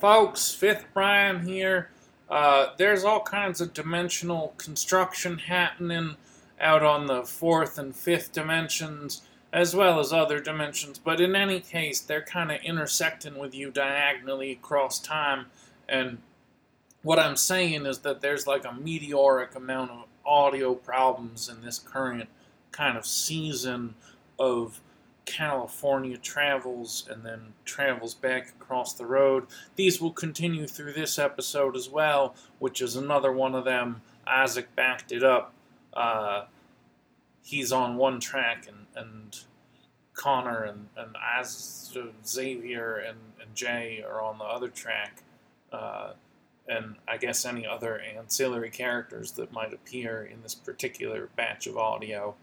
folks, Fifth Brian here. Uh, there's all kinds of dimensional construction happening out on the fourth and fifth dimensions, as well as other dimensions, but in any case, they're kind of intersecting with you diagonally across time. And what I'm saying is that there's like a meteoric amount of audio problems in this current kind of season of California travels and then travels back across the road. These will continue through this episode as well, which is another one of them. Isaac backed it up. Uh, he's on one track, and, and Connor and, and Xavier and, and Jay are on the other track. Uh, and I guess any other ancillary characters that might appear in this particular batch of audio.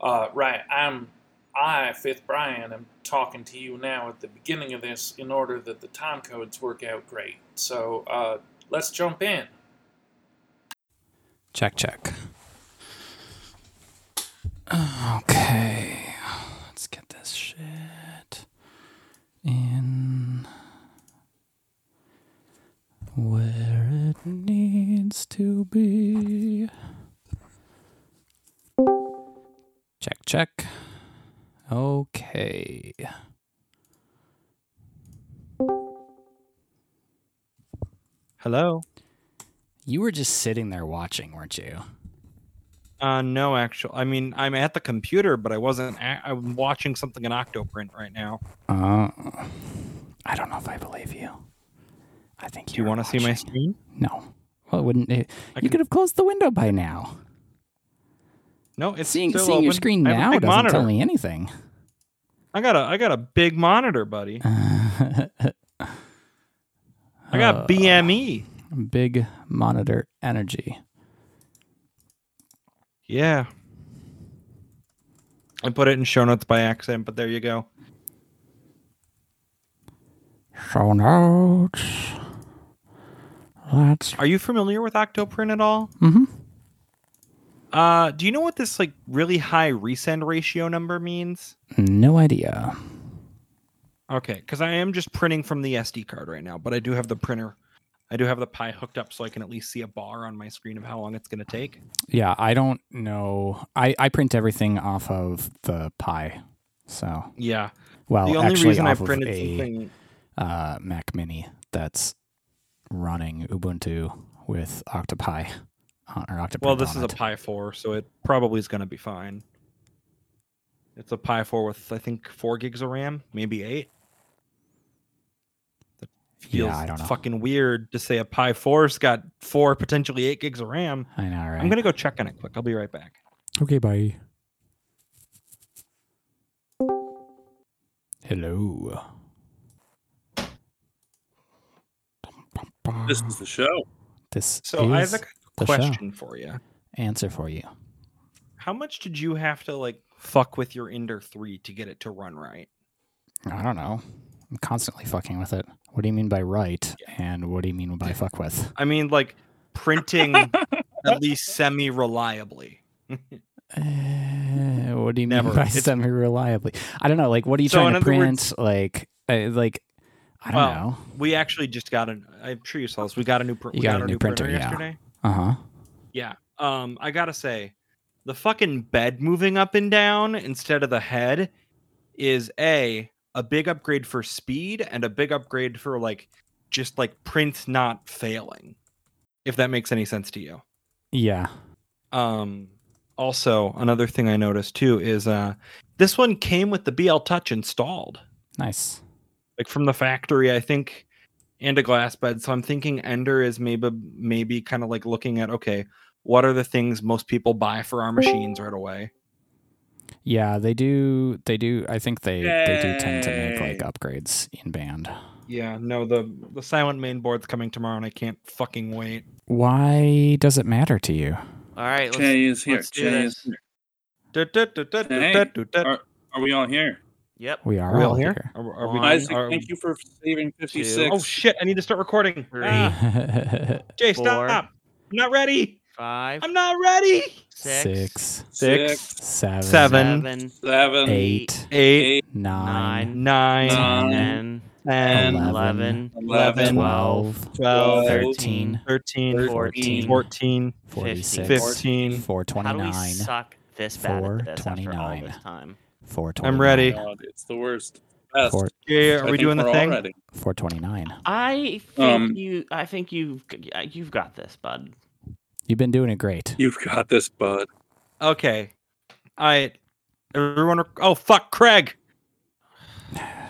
Uh, right, I'm I, Fifth Brian, am talking to you now at the beginning of this in order that the time codes work out great. So uh, let's jump in. Check, check. Okay, let's get this shit in where it needs to be. Check, check. Okay. Hello. You were just sitting there watching, weren't you? Uh, no, actually, I mean, I'm at the computer, but I wasn't. A- I'm watching something in Octoprint right now. Uh, I don't know if I believe you. I think Do you want to see my screen? No. Well, it wouldn't. It, you can- could have closed the window by now. No, it's Seeing still seeing your screen I have a now doesn't monitor. tell me anything. I got a I got a big monitor, buddy. I got Uh, BME. Big monitor energy. Yeah. I put it in show notes by accident, but there you go. Show notes. That's. Are you familiar with Octoprint at all? Mm-hmm. Uh, do you know what this like really high resend ratio number means? No idea. Okay, because I am just printing from the SD card right now, but I do have the printer. I do have the Pi hooked up so I can at least see a bar on my screen of how long it's going to take. Yeah, I don't know. I, I print everything off of the Pi. So, Yeah. well, the only actually reason I printed a something. uh, Mac Mini that's running Ubuntu with Octopi on, or Octoprint Well, this on is a. Pi 4, so it probably is going to be fine. It's a Pi 4 with, I think, 4 gigs of RAM, maybe 8. That feels Yeah, I don't know. fucking weird to say a Pi 4's got 4, potentially 8 gigs of RAM. I know, right? I'm going to go check on it quick. I'll be right back. Okay, bye. Hello. This is the show. This So I is have the show. question for you. answer for you. How much did you have to like fuck with your Ender 3 to get it to run right? I don't know. I'm constantly fucking with it. What do you mean by right? And what do you mean by fuck with? I mean, like printing at least semi reliably. Uh, what do you Never. mean by semi reliably? I don't know. Like, what are you So, trying to print? words- like, uh, like, I don't Well, know. We actually just got an. I'm sure you saw this. We got a new. Pr- You we got got, a new printer, printer, yeah. yesterday. Uh huh. Yeah. Um. I gotta say, the fucking bed moving up and down instead of the head is a a big upgrade for speed and a big upgrade for like just like print not failing. If that makes any sense to you. Yeah. Um. Also, another thing I noticed too is uh, this one came with the BL Touch installed. Nice. like from the factory, I think, and a glass bed. So I'm thinking Ender is maybe maybe kind of like looking at okay, what are the things most people buy for our machines right away? Yeah, they do. They do. I think they they do tend to make like upgrades in band. Yeah, no, the the silent main board's coming tomorrow, and I can't fucking wait. Why does it matter to you? All right, let's, Jay is here. let's do Jay this. is here. Hey, Are, are we all here? Yep. We are Are we all all here. here? Are, are we, Isaac, are- thank you for saving 56. Oh shit! I need to start recording. Three. Ah, Jay, Four. stop! I'm not ready. Five, I'm not ready. six, Six, Six, seven, seven, seven, seven, eight, eight, eight, nine, nine, nine, Nine, ten, 10, 11, 11, 12, 12, 13, 13, 14, 14, 46, 15. How do we 429, suck this bad at this after all 429. this time? 429. I'm ready. God, it's the worst. Best. Four, Yeah, I are we doing the thing? ready. 429. I think Um, you. I think you've. You've got this, bud. You've been doing it great. You've got this, bud. Okay. All right. Everyone. rec- Oh, fuck, Craig.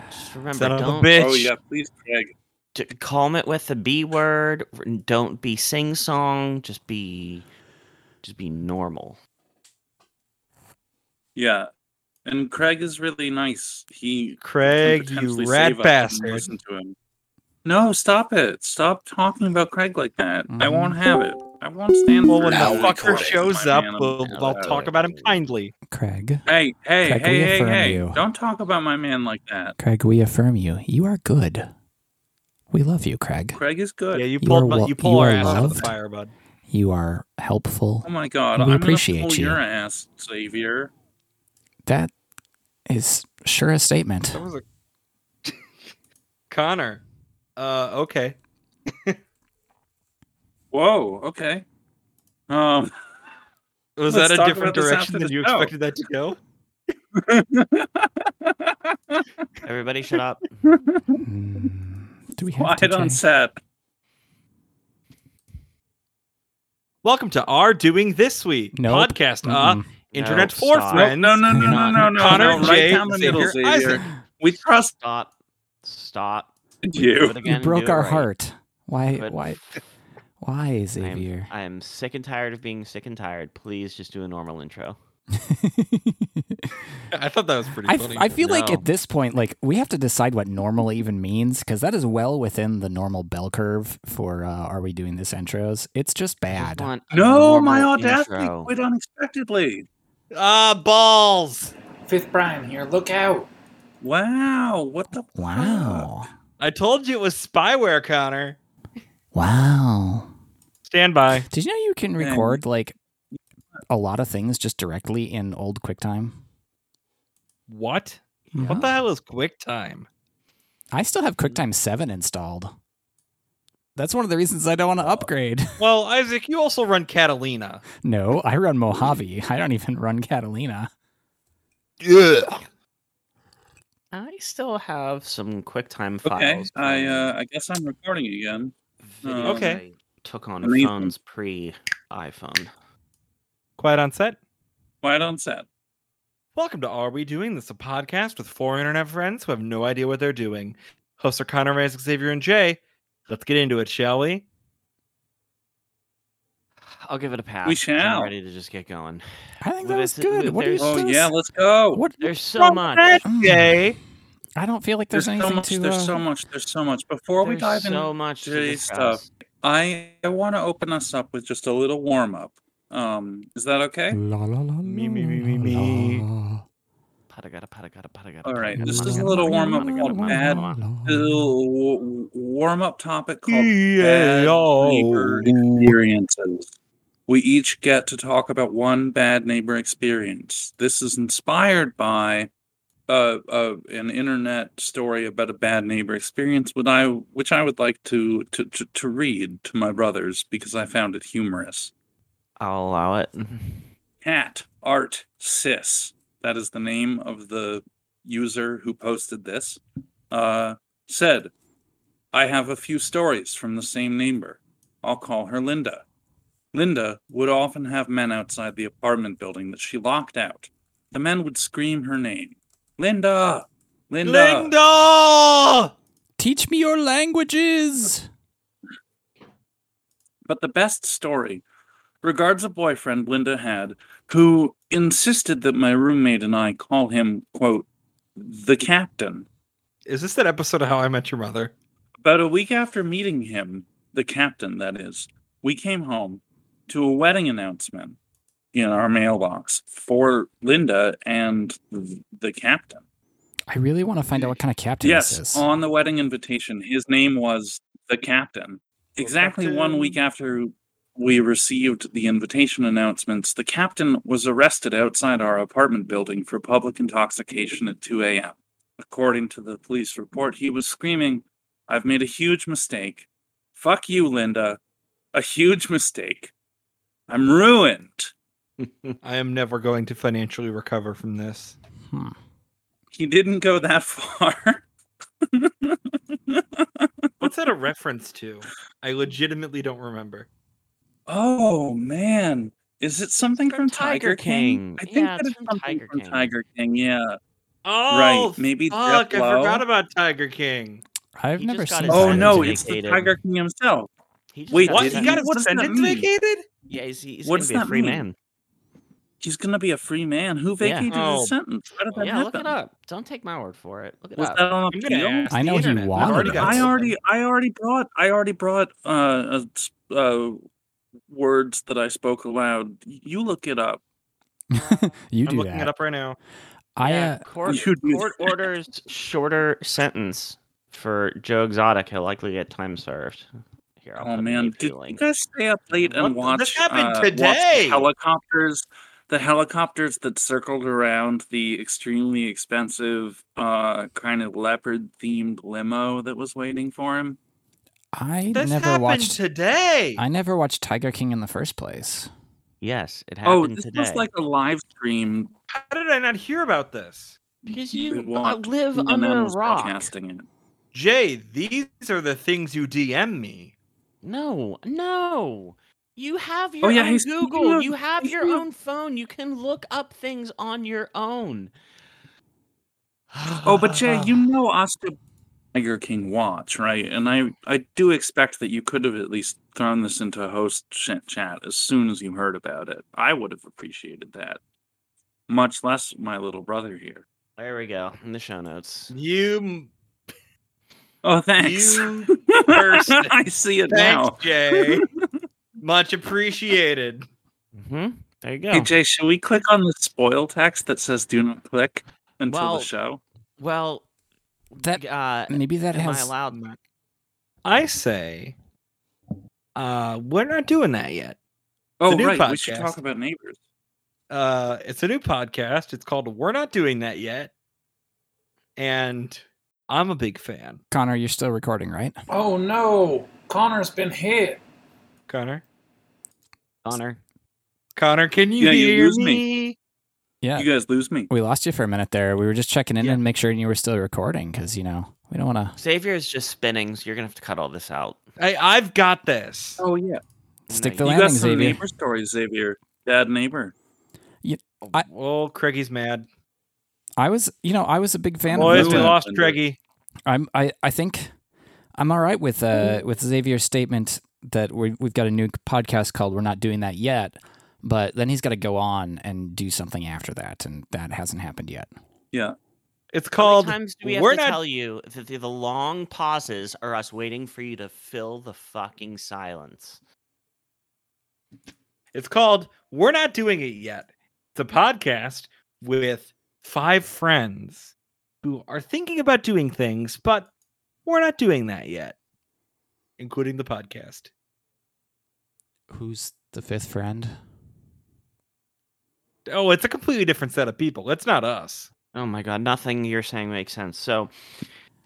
Just remember, Son don't bitch. Oh yeah, please, Craig. d- calm it with the B word. Don't be sing song. Just be. Just be normal. Yeah, and Craig is really nice. He Craig, you rat save us if we bastard. Listen to him. No, stop it! Stop talking about Craig like that. I Mhm. won't have it. I won't stand Well, for when it. the fucker shows my up, man. we'll, Yeah, I'll talk yeah. about him kindly. Craig, Hey, hey, Craig, hey, hey, hey! you. Don't talk about my man like that. Craig, we affirm you. You are good. We love you, Craig. Craig is good. Yeah, you You pulled are my, wel- you pull you our are ass out of the fire, bud. You are helpful. Oh my god, We I'm appreciate gonna pull you. your ass, Xavier. That is sure a statement. That was a Connor. Uh, okay. Whoa, okay. Um, Was that a different direction than you show. expected that to go? Everybody, shut up. Hmm. Do we have quiet to on set. Welcome to our doing this week Nope. podcast. Uh, Mm-mm. Internet No, for stop. friends. No, no, no, no, Not- no, no, Connor, no. Jay, right down the middle, Xavier, Xavier. We trust Stop. Stop. You. again. You broke our right. heart. Why? But Why? Why, I Xavier? I am sick and tired of being sick and tired. Please just do a normal intro. I thought that was pretty I, f- funny. I feel like at this point, like we have to decide what normal even means because that is well within the normal bell curve for uh, are we doing this intros? It's just I just bad. No, my normal audacity intro. quit unexpectedly. Ah, balls. Fifth Brian here. Look out. Wow, what the fuck? Wow. I told you it was spyware, Connor. Wow. Stand by. Did you know you can Dang. record like a lot of things just directly in old QuickTime? What? Yeah. What the hell is QuickTime? I still have QuickTime 7 installed. That's one of the reasons I don't want to upgrade. Well, Isaac, you also run Catalina. no, I run Mojave. I don't even run Catalina. I still have some QuickTime Okay, files. I uh, I guess I'm recording again. videos Okay. I took on Amazing. phones pre iPhone. Quiet on set. Quiet on set. Welcome to Are We Doing This, a podcast with four internet friends who have no idea what they're doing. Hosts are Connor, Isaac, Xavier, and Jay. Let's get into it, shall we? I'll give it a pass. We 'cause I'm shall. ready to just get going. I think But that was it's- good. What do you there's- Oh think? yeah, let's go. What? There's so much. Mm. Jay. I don't feel like there's, There's, so much. to. There's uh, so much. There's so much. Before we There's dive so into much to today's stuff, I I want to open us up with just a little warm up. Um, is that okay? La, la, la, Me, me, me, la, me, me. All right, this is a little warm-up called bad- little warm up topic called Yeah, bad neighbor experiences. We each get to talk about one bad neighbor experience. This is inspired by uh, uh, an internet story about a bad neighbor experience, which I which I would like to to, to to read to my brothers because I found it humorous. I'll allow it. Cat Art Sis. That is the name of the user who posted this. Uh, said, I have a few stories from the same neighbor. I'll call her Linda. Linda would often have men outside the apartment building that she locked out. The men would scream her name Linda! Linda! Linda! Teach me your languages. But the best story regards a boyfriend Linda had who insisted that my roommate and I call him, quote, the captain. Is this that episode of How I Met Your Mother? About a week after meeting him, the captain, that is, we came home to a wedding announcement in our mailbox for Linda and the captain. I really want to find out what kind of captain this yes, is. on the wedding invitation, his name was the captain. Exactly one week after we received the invitation announcements, the captain was arrested outside our apartment building for public intoxication at 2 a.m. according to the police report, he was screaming, I've made a huge mistake. Fuck you, Linda. A huge mistake. I'm ruined. I am never going to financially recover from this. Hmm. He didn't go that far. What's that a reference to? I legitimately don't remember. Oh, man. Is it something From from, Tiger, Tiger King? King. I think Yeah, that it's it's from something Tiger from King. Tiger King, yeah. Oh, right. maybe fuck! Jeff I forgot about Tiger King. I've He never seen Oh, no, vacated. it's the Tiger King himself. He just Wait, got What? his He did got his sentence- that mean? vacated? Yeah, he's, he's What gonna be a free mean? man. He's going to be a free man. Who Yeah. vacated Oh. his sentence? How did that Yeah, happen? look it up. Don't take my word for it. Look it Was up. that on I'm gonna appeal? I know he internet. I've wanted already I already, I already brought, I already brought uh, s- uh, words that I spoke aloud. You look it up. you I'm do looking that. it up right now. I yeah, uh, court, You do court orders shorter sentence for Joe Exotic. He'll likely get time served. Here, I'll Oh man, the did you guys stay up late and What the- this happened uh, watch today! the helicopters, the helicopters that circled around the extremely expensive, uh, kind of leopard themed limo that was waiting for him. I This never happened watched. today. I never watched Tiger King in the first place. Yes, it happened. Oh, happened this today. was like a live stream. How did I not hear about this? because you uh, live CNN under a rock. broadcasting it. Jay, these are the things you DM me. No, no. You have your Oh, yeah, own Google. of- you have your of- own phone. You can look up things on your own. Oh, but Jay, you know Oscar Tiger King watch, right? And I, I do expect that you could have at least thrown this into a host ch- chat as soon as you heard about it. I would have appreciated that. Much less my little brother here. There we go in the show notes. You Oh, thanks. You person. I see it thanks, now. Jay. Much appreciated. hmm There you go. Hey, Jay, should we click on the spoil text that says "Do not click" until Well, the show? well, That uh, maybe that am I has. allowed? I say, uh, we're not doing that yet. Oh, new right. We should talk about neighbors. Uh, it's a new podcast. It's called "We're Not Doing That Yet," and I'm a big fan. Connor, you're still recording, right? Oh no, Connor's been hit. Connor, Connor. Connor, can you Yeah, hear lose me. me? Yeah. You guys lose me. We lost you for a minute there. We were just checking in Yeah. and make sure you were still recording because you know we don't want to Xavier is just spinning, so you're gonna have to cut all this out. Hey, I've got this. Oh yeah. stick No, the you landing, got some Xavier. neighbor stories, Xavier. Bad neighbor. I- well, Craigie's mad. I was, you know, I was a big fan Boys, of we lost And- Craigie. I'm, I, I think I'm all right with uh with Xavier's statement that we we've got a new podcast called "We're Not Doing That Yet," but then he's got to go on and do something after that, and that hasn't happened yet. Yeah. It's How called. many times do we have We're to not. tell you that the, the long pauses are us waiting for you to fill the fucking silence? It's called We're Not Doing It Yet. It's a podcast with five friends who are thinking about doing things, but we're not doing that yet, including the podcast. Who's the fifth friend? Oh, it's a completely different set of people. It's not us. Oh my god, nothing you're saying makes sense. So,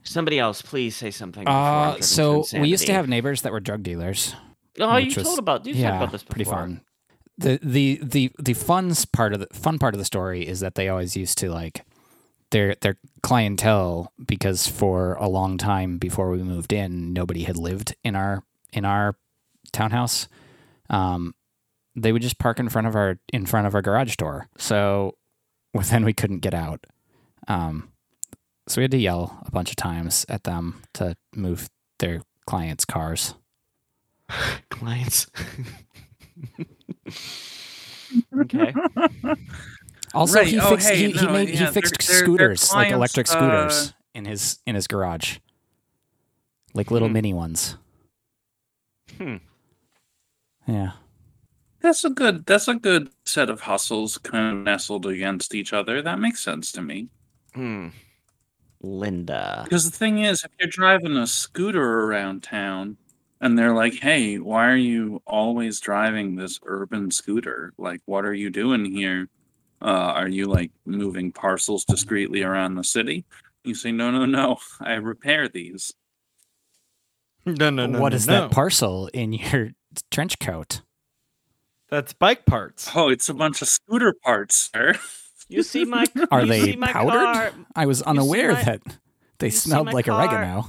somebody else, please say something. before Uh, so we used to have neighbors that were drug dealers. Oh, you was- told about you yeah, talked about this before. pretty fun. The the the the fun part of the fun part of the story is that they always used to like their their clientele because for a long time before we moved in, nobody had lived in our in our townhouse. Um, they would just park in front of our in front of our garage door. So well, then we couldn't get out. Um, so we had to yell a bunch of times at them to move their clients' cars. Clients. okay. Also, Right, he oh, fixed hey, he, he made yeah, he they're- fixed they're- they're scooters like clients, electric uh, scooters in his in his garage, like little Hmm. mini ones. Hmm. Yeah, That's a good. That's a good set of hustles, kind of nestled against each other. That makes sense to me. Hmm. Linda. Because the thing is, if you're driving a scooter around town, and they're like, "Hey, why are you always driving this urban scooter? Like, what are you doing here? Uh, are you like moving parcels discreetly around the city?" You say, no, no, no. I repair these. No, no, no. what no, is no. that parcel in your trench coat? That's bike parts. Oh, it's a bunch of scooter parts, sir. You see my Are you they see my powdered? car- I was unaware my- that they you see smelled my like car? oregano.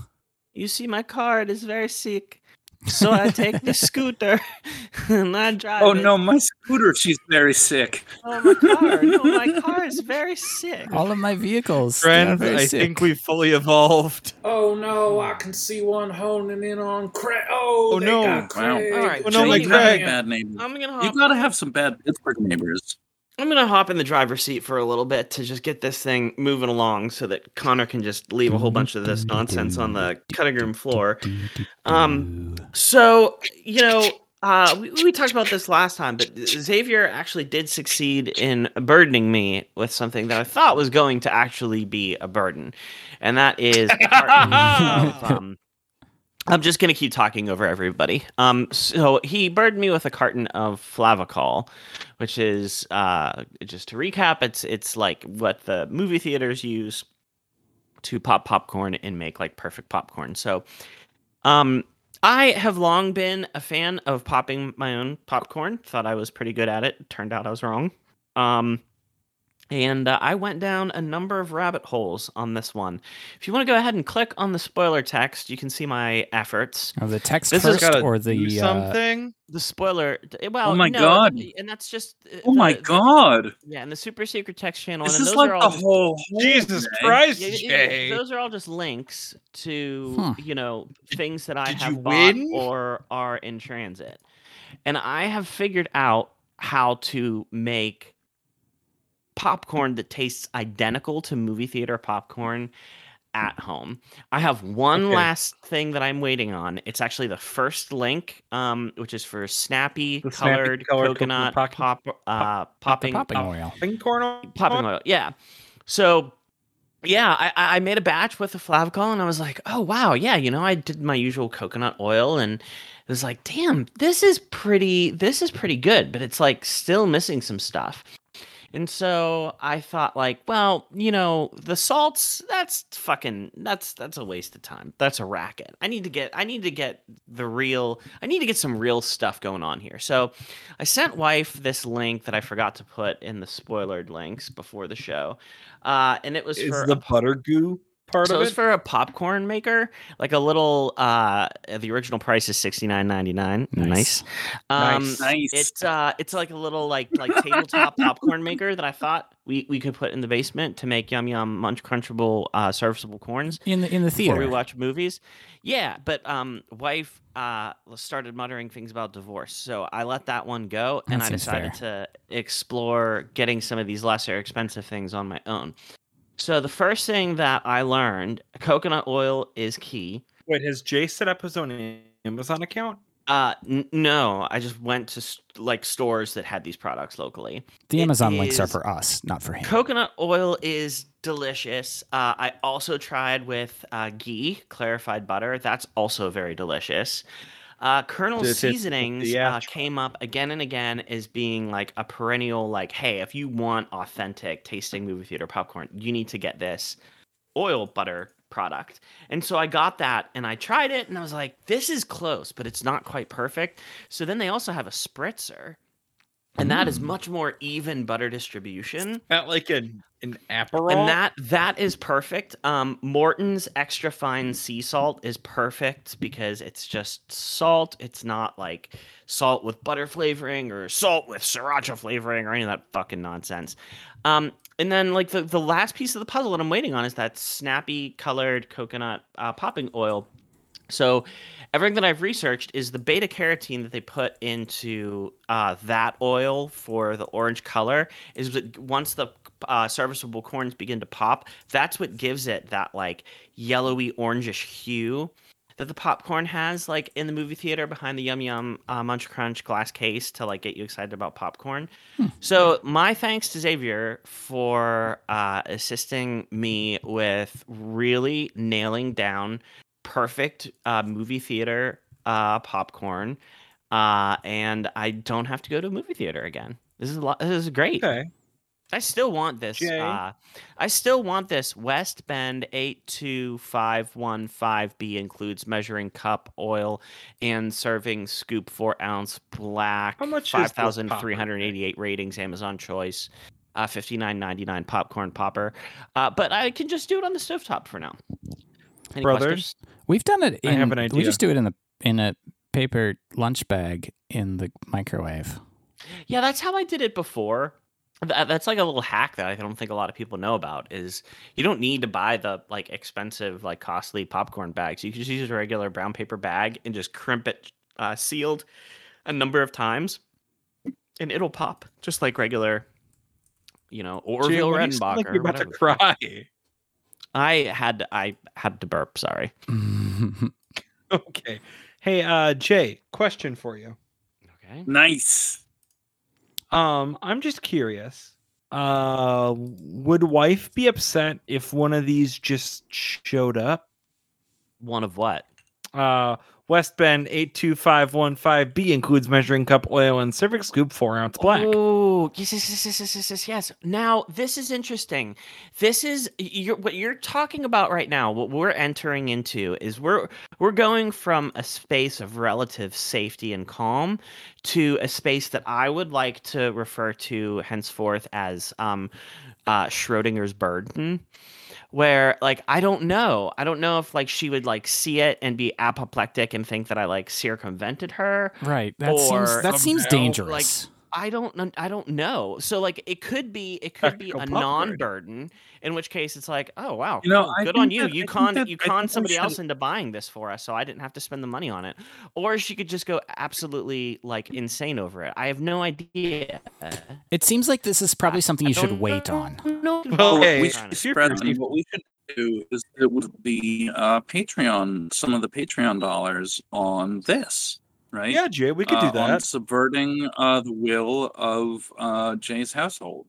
You see my car it is very sick. So I take the scooter and I drive Oh it. no, my scooter, she's very sick. Oh my car. No, my car is very sick. All of my vehicles. they are Friends, very I sick. think we've fully evolved. Oh no, I can see one honing in on Craig. Oh, Oh, they no. got Wow. Craig. All right, Oh, no, my you Craig. bad neighbors. I'm gonna You hop gotta have some bad Pittsburgh neighbors. I'm gonna hop in the driver's seat for a little bit to just get this thing moving along so that Connor can just leave a whole bunch of this nonsense on the cutting room floor. Um, So, you know, uh, we, we talked about this last time, but Xavier actually did succeed in burdening me with something that I thought was going to actually be a burden, and that is a carton of, um, I'm just gonna keep talking over everybody. Um, so he burdened me with a carton of Flavacol, which is uh, just to recap, it's it's like what the movie theaters use to pop popcorn and make like perfect popcorn. So, um, I have long been a fan of popping my own popcorn. Thought I was pretty good at it. Turned out I was wrong. Um, and uh, I went down a number of rabbit holes on this one. If you want to go ahead and click on the spoiler text, you can see my efforts. Oh, the text This has first Gotta or do the uh, something. The spoiler. eh, Well, my no, God. and that's just. uh, Oh my the- the- god. yeah, and the super secret text channel. This and is those like are the all just- whole Jesus Christ, Yeah, yeah, yeah, those are all just links to Huh. you know things that I did have bought win? or are in transit, and I have figured out how to make popcorn that tastes identical to movie theater popcorn at home. I have one Okay. last thing that I'm waiting on. It's actually the first link, um, which is for snappy, The snappy colored, colored coconut, coconut pop, uh, popping, popping uh, oil. Popping corn oil. popping oil. Yeah. So yeah, I, I I made a batch with the Flavacol and I was like, oh wow, yeah, you know, I did my usual coconut oil and it was like, damn, this is pretty this is pretty good, but it's like still missing some stuff. And so I thought like, well, you know, the salts, that's fucking that's that's a waste of time. That's a racket. I need to get I need to get the real I need to get some real stuff going on here. So I sent wife this link that I forgot to put in the spoilered links before the show. Uh, and it was Is for the a butter goo part so of it's it? for a popcorn maker, like a little. uh The original price is sixty nine ninety nine. Nice. Nice. Um, Nice. Nice. It's uh, it's like a little like like tabletop popcorn maker that I thought we, we could put in the basement to make yum yum munch crunchable uh serviceable corns in the in the before theater. we watch movies. Yeah, but um, wife uh started muttering things about divorce, so I let that one go, and I seems decided to explore getting some of these lesser expensive things on my own. So the first thing that I learned, coconut oil is key. Wait, has Jay set up his own Amazon account? Uh, n- no, I just went to s- like stores that had these products locally. the it Amazon links are for us, not for him. Coconut oil is delicious. Uh, I also tried with uh, ghee, clarified butter. That's also very delicious. Uh, Kernel Seasonings yeah. uh, came up again and again as being like a perennial, like, hey, if you want authentic tasting movie theater popcorn, you need to get this oil butter product. And so I got that and I tried it and I was like, this is close, but it's not quite perfect. So then they also have a spritzer. And that is Mm. much more even butter distribution Not like an an Aperol. and that that is perfect. Um, Morton's extra fine sea salt is perfect because it's just salt. It's not like salt with butter flavoring or salt with sriracha flavoring or any of that fucking nonsense. Um, and then like the the last piece of the puzzle that I'm waiting on is that snappy colored coconut uh, popping oil. So everything that I've researched is the beta carotene that they put into uh, that oil for the orange color is once the uh, serviceable corns begin to pop, that's what gives it that like yellowy orangish hue that the popcorn has like in the movie theater behind the yum yum uh, munch crunch glass case to like get you excited about popcorn. So my thanks to Xavier for uh, assisting me with really nailing down perfect uh, movie theater uh, popcorn, uh, and I don't have to go to a movie theater again. This is a lot. This is great. okay. I still want this. Jay? Uh, I still want this. West Bend eight two five one five B includes measuring cup, oil, and serving scoop four ounce black. How much is Five the thousand popper three hundred eighty eight ratings. Amazon Choice. Uh, fifty nine ninety nine popcorn popper. Uh, but I can just do it on the stovetop for now. Any Brothers? questions? We've done it. I have an We just do it in the in a paper lunch bag in the microwave. Yeah, that's how I did it before. Th- That's like a little hack that I don't think a lot of people know about. Is you don't need to buy the like expensive, like costly popcorn bags. You can just use a regular brown paper bag and just crimp it uh, sealed a number of times, and it'll pop just like regular, you know, Jay, Orville why do Redenbacher. Like you're about to cry. I had to, I had to burp. Sorry. Okay. Hey, uh, Jay, question for you. Okay. Nice. Um, I'm just curious. Uh, would wife be upset if one of these just showed up? One of what? Uh, West Bend 82515B includes measuring cup oil and cervix scoop, four ounce black. Oh, yes, yes, yes, yes, yes, yes, yes. Now, this is interesting. This is you're, what you're talking about right now. What we're entering into is we're we're going from a space of relative safety and calm to a space that I would like to refer to henceforth as um, uh, Schrodinger's burden where like I don't know. I don't know if like she would like see it and be apoplectic and think that I like circumvented her. right. That Or seems that seems somehow, dangerous. I don't I don't know. So like it could be it could be a non-burden in which case it's like, "Oh wow, You know, good on you. that- you I con that- you I con we somebody else into buying this for us so I didn't have to spend the money on it." Or she could just go absolutely like insane over it. I have no idea. it seems like this is probably something I you should don't wait on. No, Well, What hey, we if should you're spread thirsty- them. What we should do is it would be uh, Patreon, some of the Patreon dollars on this, right? Yeah, Jay, we could uh, do On that. subverting uh, the will of uh, Jay's household.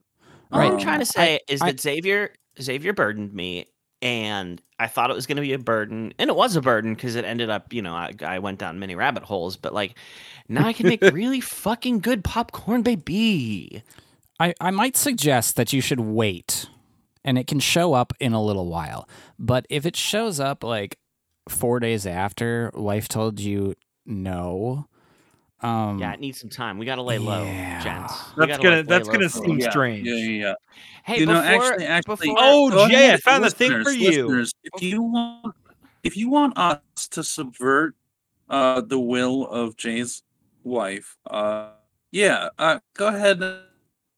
All I'm Um, trying to say is I- that Xavier Xavier burdened me, and I thought it was going to be a burden, and it was a burden because it ended up, you know, I, I went down many rabbit holes. But like, now I can make really fucking good popcorn, baby. I, I might suggest that you should wait and it can show up in a little while. But if it shows up like four days after wife told you no, um, Yeah, it needs some time. We got to lay low, Yeah. gents. We That's gonna like, that's gonna seem yeah, strange. Yeah, yeah, yeah. Hey, you know, before, actually, actually, before, Oh, go Jay, I found the thing for you. If you want, if you want us to subvert uh, the will of Jay's wife, uh, yeah, uh, go ahead.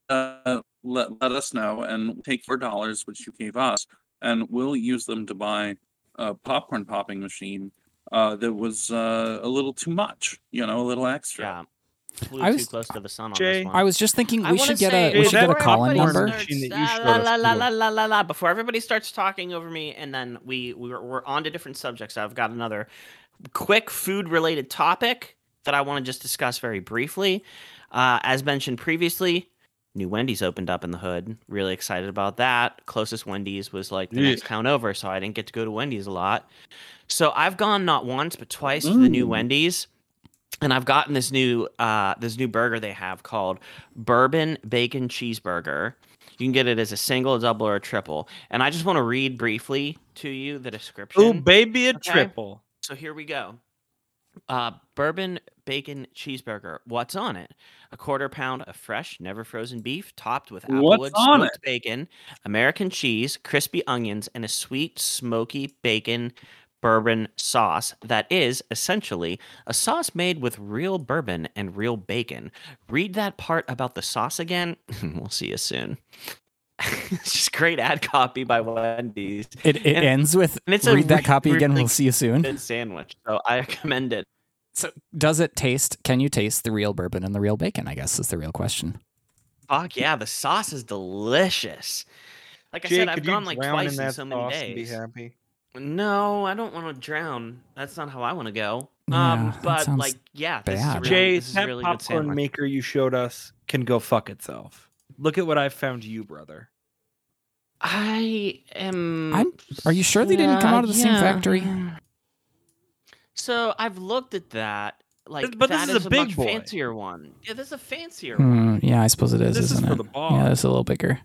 Uh, let let us know and take four dollars, which you gave us, and we'll use them to buy a popcorn popping machine. Uh, that was uh, a little too much, you know, a little extra. yeah, flew I too was- close to the sun on Jay, this one. I was just thinking we should get say a we should get a that call in number. machine that you La, la, la, la, la, la, la, la. Before everybody starts talking over me, and then we we're, we're on to different subjects. I've got another quick food related topic that I want to just discuss very briefly. Uh, as mentioned previously, new Wendy's opened up in the hood. Really excited about that. Closest Wendy's was like the Yeah. next town over, so I didn't get to go to Wendy's a lot. So I've gone not once but twice to the new Wendy's. And I've gotten this new uh, this new burger they have called bourbon bacon cheeseburger. You can get it as a single, a double, or a triple. And I just want to read briefly to you the description. Oh, baby, a Okay. triple. So here we go. Uh, bourbon bacon cheeseburger. What's on it? A quarter pound of fresh, never frozen beef, topped with applewood smoked bacon, American cheese, crispy onions, and a sweet, smoky bacon bourbon sauce that is essentially a sauce made with real bourbon and real bacon. Read that part about the sauce again. we'll see you soon. it's just great ad copy by Wendy's. It, it And- ends with and it's a read that re- copy again. really We'll see you soon. Good sandwich. So I commend it. So, does it taste? Can you taste the real bourbon and the real bacon? I guess is the real question. Fuck yeah, the sauce is delicious. Like I said, I've gone like twice in in, so many sauce and be days. happy? No, I don't want to drown. That's not how I want to go. Yeah, um, but like, yeah, this is a really, Jay, this is a that really good popcorn maker you showed us can go fuck itself. Look at what I've found you, brother. I am. I'm- are you sure they didn't come out of the same factory? So I've looked at that. Like, but this that is a big much boy. fancier one. Yeah, this is a fancier one. Hmm, yeah, I suppose it is, This is isn't for it? the boss. Yeah, it's a little bigger.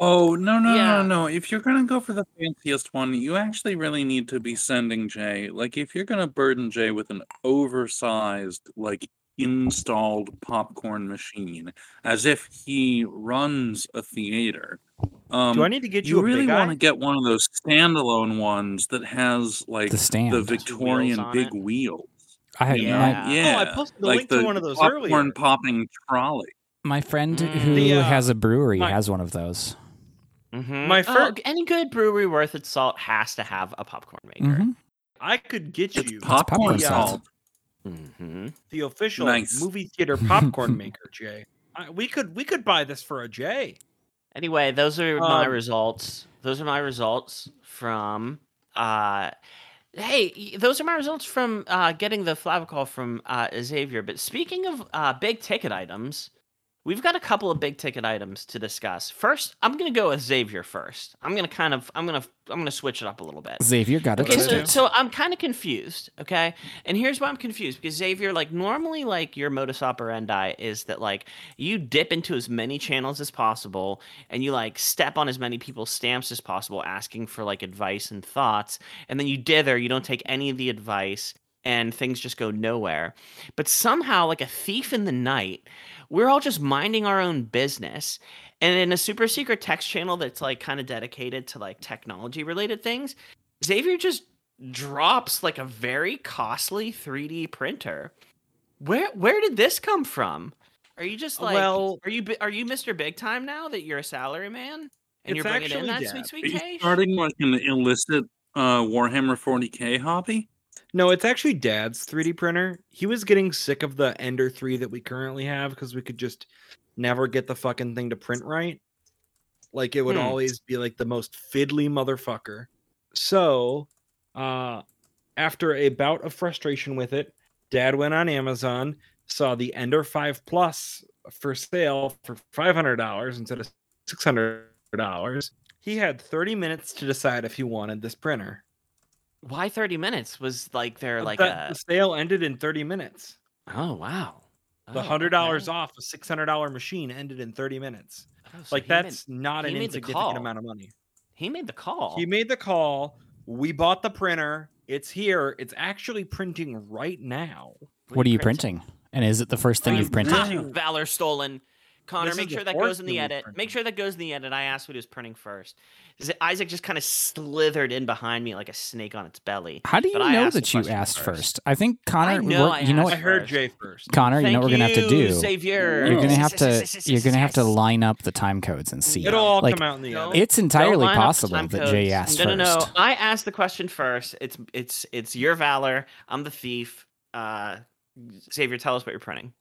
Oh no no Yeah. no no! If you're gonna go for the fanciest one, you actually really need to be sending Jay. Like if you're gonna burden Jay with an oversized, like installed popcorn machine, as if he runs a theater. Um, Do I need to get you, you a really big want eye? to get one of those standalone ones that has like The stand. the Two wheels Victorian big it. wheels. I had Yeah. my, Yeah, Oh, I posted a like link to the one of those popcorn earlier. popping trolley. my friend Mm. who The, uh, has a brewery my- has one of those. Mhm. My Oh, any good brewery worth its salt has to have a popcorn maker. Mhm. I could get It's you popcorn popcorn salt. Salt. hmm the official Nice. movie theater popcorn maker, Jay. I, we could we could buy this for a J. Anyway, those are my Um, results. Those are my results from. uh Hey, those are my results from uh, getting the Flavacol from uh, Xavier. But speaking of uh, big ticket items, we've got a couple of big ticket items to discuss. First, I'm going to go with Xavier first. I'm going to kind of, I'm to, I'm to switch it up a little bit. Xavier got a Okay, so, so I'm kind of confused. Okay, and here's why I'm confused because Xavier, like normally, like your modus operandi is that like you dip into as many channels as possible and you like step on as many people's stamps as possible, asking for like advice and thoughts, and then you dither. You don't take any of the advice, and things just go nowhere. But somehow, like a thief in the night, we're all just minding our own business. And in a super secret text channel that's like kind of dedicated to like technology related things, Xavier just drops like a very costly 3D printer. Where where did this come from? Are you just like Well- are you are you Mr. Big Time now that you're a salary man and you're bringing in that Dad. sweet sweet cash? starting like an illicit uh, Warhammer 40k hobby? No, it's actually Dad's 3D printer. He was getting sick of the Ender 3 that we currently have because we could just never get the fucking thing to print right. Like it would Hmm. always be like the most fiddly motherfucker. So, uh after a bout of frustration with it, Dad went on Amazon, saw the Ender 5 Plus for sale for $500 instead of $600. He had 30 minutes to decide if he wanted this printer. Why 30 minutes? Was like there uh, like the, a the sale ended in 30 minutes. Oh wow. The oh, hundred dollars okay. off a six hundred dollar machine ended in thirty minutes. Oh, so Like he made- that's not an insignificant amount of money. he made the call. He made the call. We bought the printer. It's here. It's actually printing right now. What are you printing? And is it the first thing I'm you've printed? Valor stolen. Connor, This make sure that goes in the edit. printed. Make sure that goes in the edit. I asked what he was printing first. Is it Isaac just kind of slithered in behind me like a snake on its belly? How do you But know that you asked first. first. I think Connor. know I you know asked I heard. Jay first. Connor. You know what we're gonna have to you, do. Xavier. You're gonna have to. You're gonna have to line up the time codes and see. It'll all like, come out in the No. end. It's entirely line up the possible that Jay codes. asked no, first. No, no, no. I asked the question first. It's it's it's your valor. I'm the thief. Uh, Xavier, tell us what you're printing.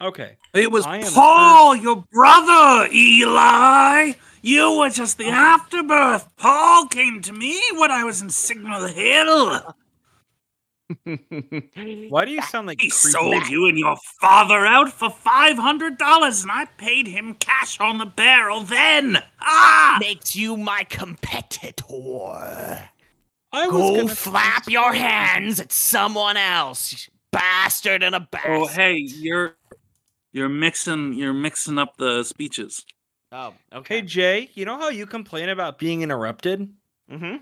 Okay. It was I am Paul, your brother, Eli. You were just the afterbirth. Paul came to me when I was in Signal Hill. Why do you sound like He creepy? sold you and your father out for five hundred dollars, and I paid him cash on the barrel then. Ah! Makes you my competitor. I was Go gonna flap your hands at someone else, bastard and a bastard. Oh, hey, you're you're mixing you're mixing up the speeches. Oh, Hey okay. Jay, you know how you complain about being interrupted? Mm-hmm.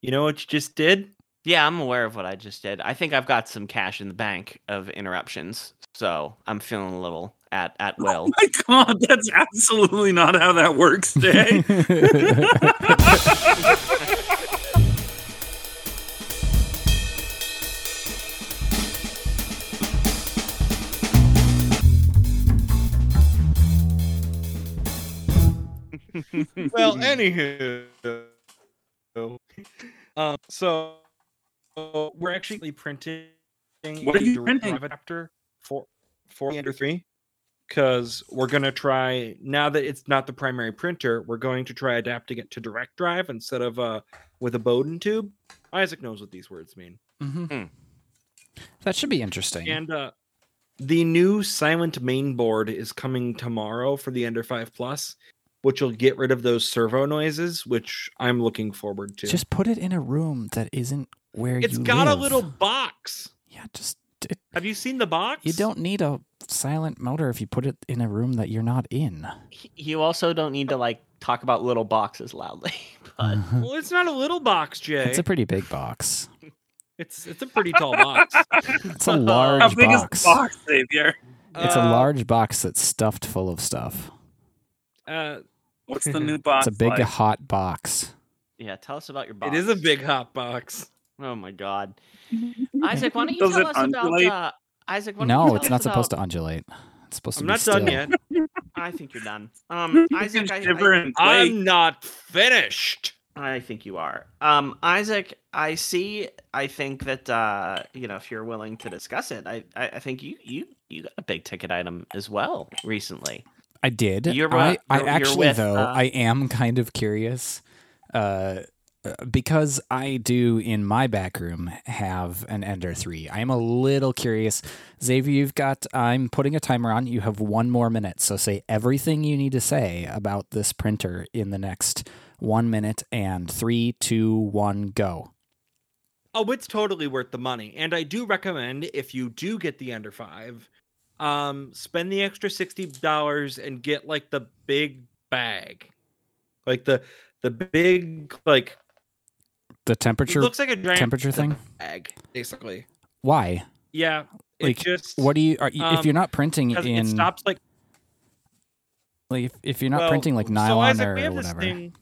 You know what you just did? Yeah, I'm aware of what I just did. I think I've got some cash in the bank of interruptions, so I'm feeling a little at at will. Oh my god, that's absolutely not how that works, Jay. well, anywho, um, so so we're actually printing. What are a you printing? adapter for for the Ender three? Because we're gonna try now that it's not the primary printer, we're going to try adapting it to direct drive instead of uh with a Bowden tube. Isaac knows what these words mean. Mhm. Hmm. That should be interesting. And uh, the new silent main board is coming tomorrow for the Ender 5 Plus, which will get rid of those servo noises, which I'm looking forward to. Just put it in a room that isn't where it's you got live. a little box. Yeah, just it, Have you seen the box? you don't need a silent motor if you put it in a room that you're not in. You also don't need to like talk about little boxes loudly. But Well, it's not a little box, Jay. It's a pretty big box. it's it's a pretty tall box. It's a How large big is box. the box, Xavier? It's a Uh, large box that's stuffed full of stuff. Uh, What's the new box? It's a big like? hot box. yeah, tell us about your box. it is a big hot box. Oh my god, Isaac, why don't you Does tell it us about uh, Isaac? Why don't you No, tell it's us not supposed about- to undulate. It's supposed to I'm be not still. done yet. I think you're done. Um, You Isaac, can I, shiver I, and quake. I'm not finished. I think you are. Um, Isaac, I see. I think that uh, you know, if you're willing to discuss it, I, I, I think you, you, you got a big ticket item as well recently. I did. You're, I, uh, I you're- you're actually with, though uh, I am kind of curious, uh, uh, because I do in my back room have an Ender three. I am a little curious. Xavier, you've got. I'm putting a timer on. You have one more minute, so say everything you need to say about this printer in the next one minute and three, two, one, go. Oh, it's totally worth the money. And I do recommend if you do get the Ender 5, um, spend the extra $60 and get like the big bag. Like the the big like The it temperature looks like a giant temperature thing. bag, basically. Why? Yeah. It Like, just What do you? Are, you if Um, you're not printing in it stops like like if, if you're not well, printing like nylon so nylon Isaac, or we have this whatever. thing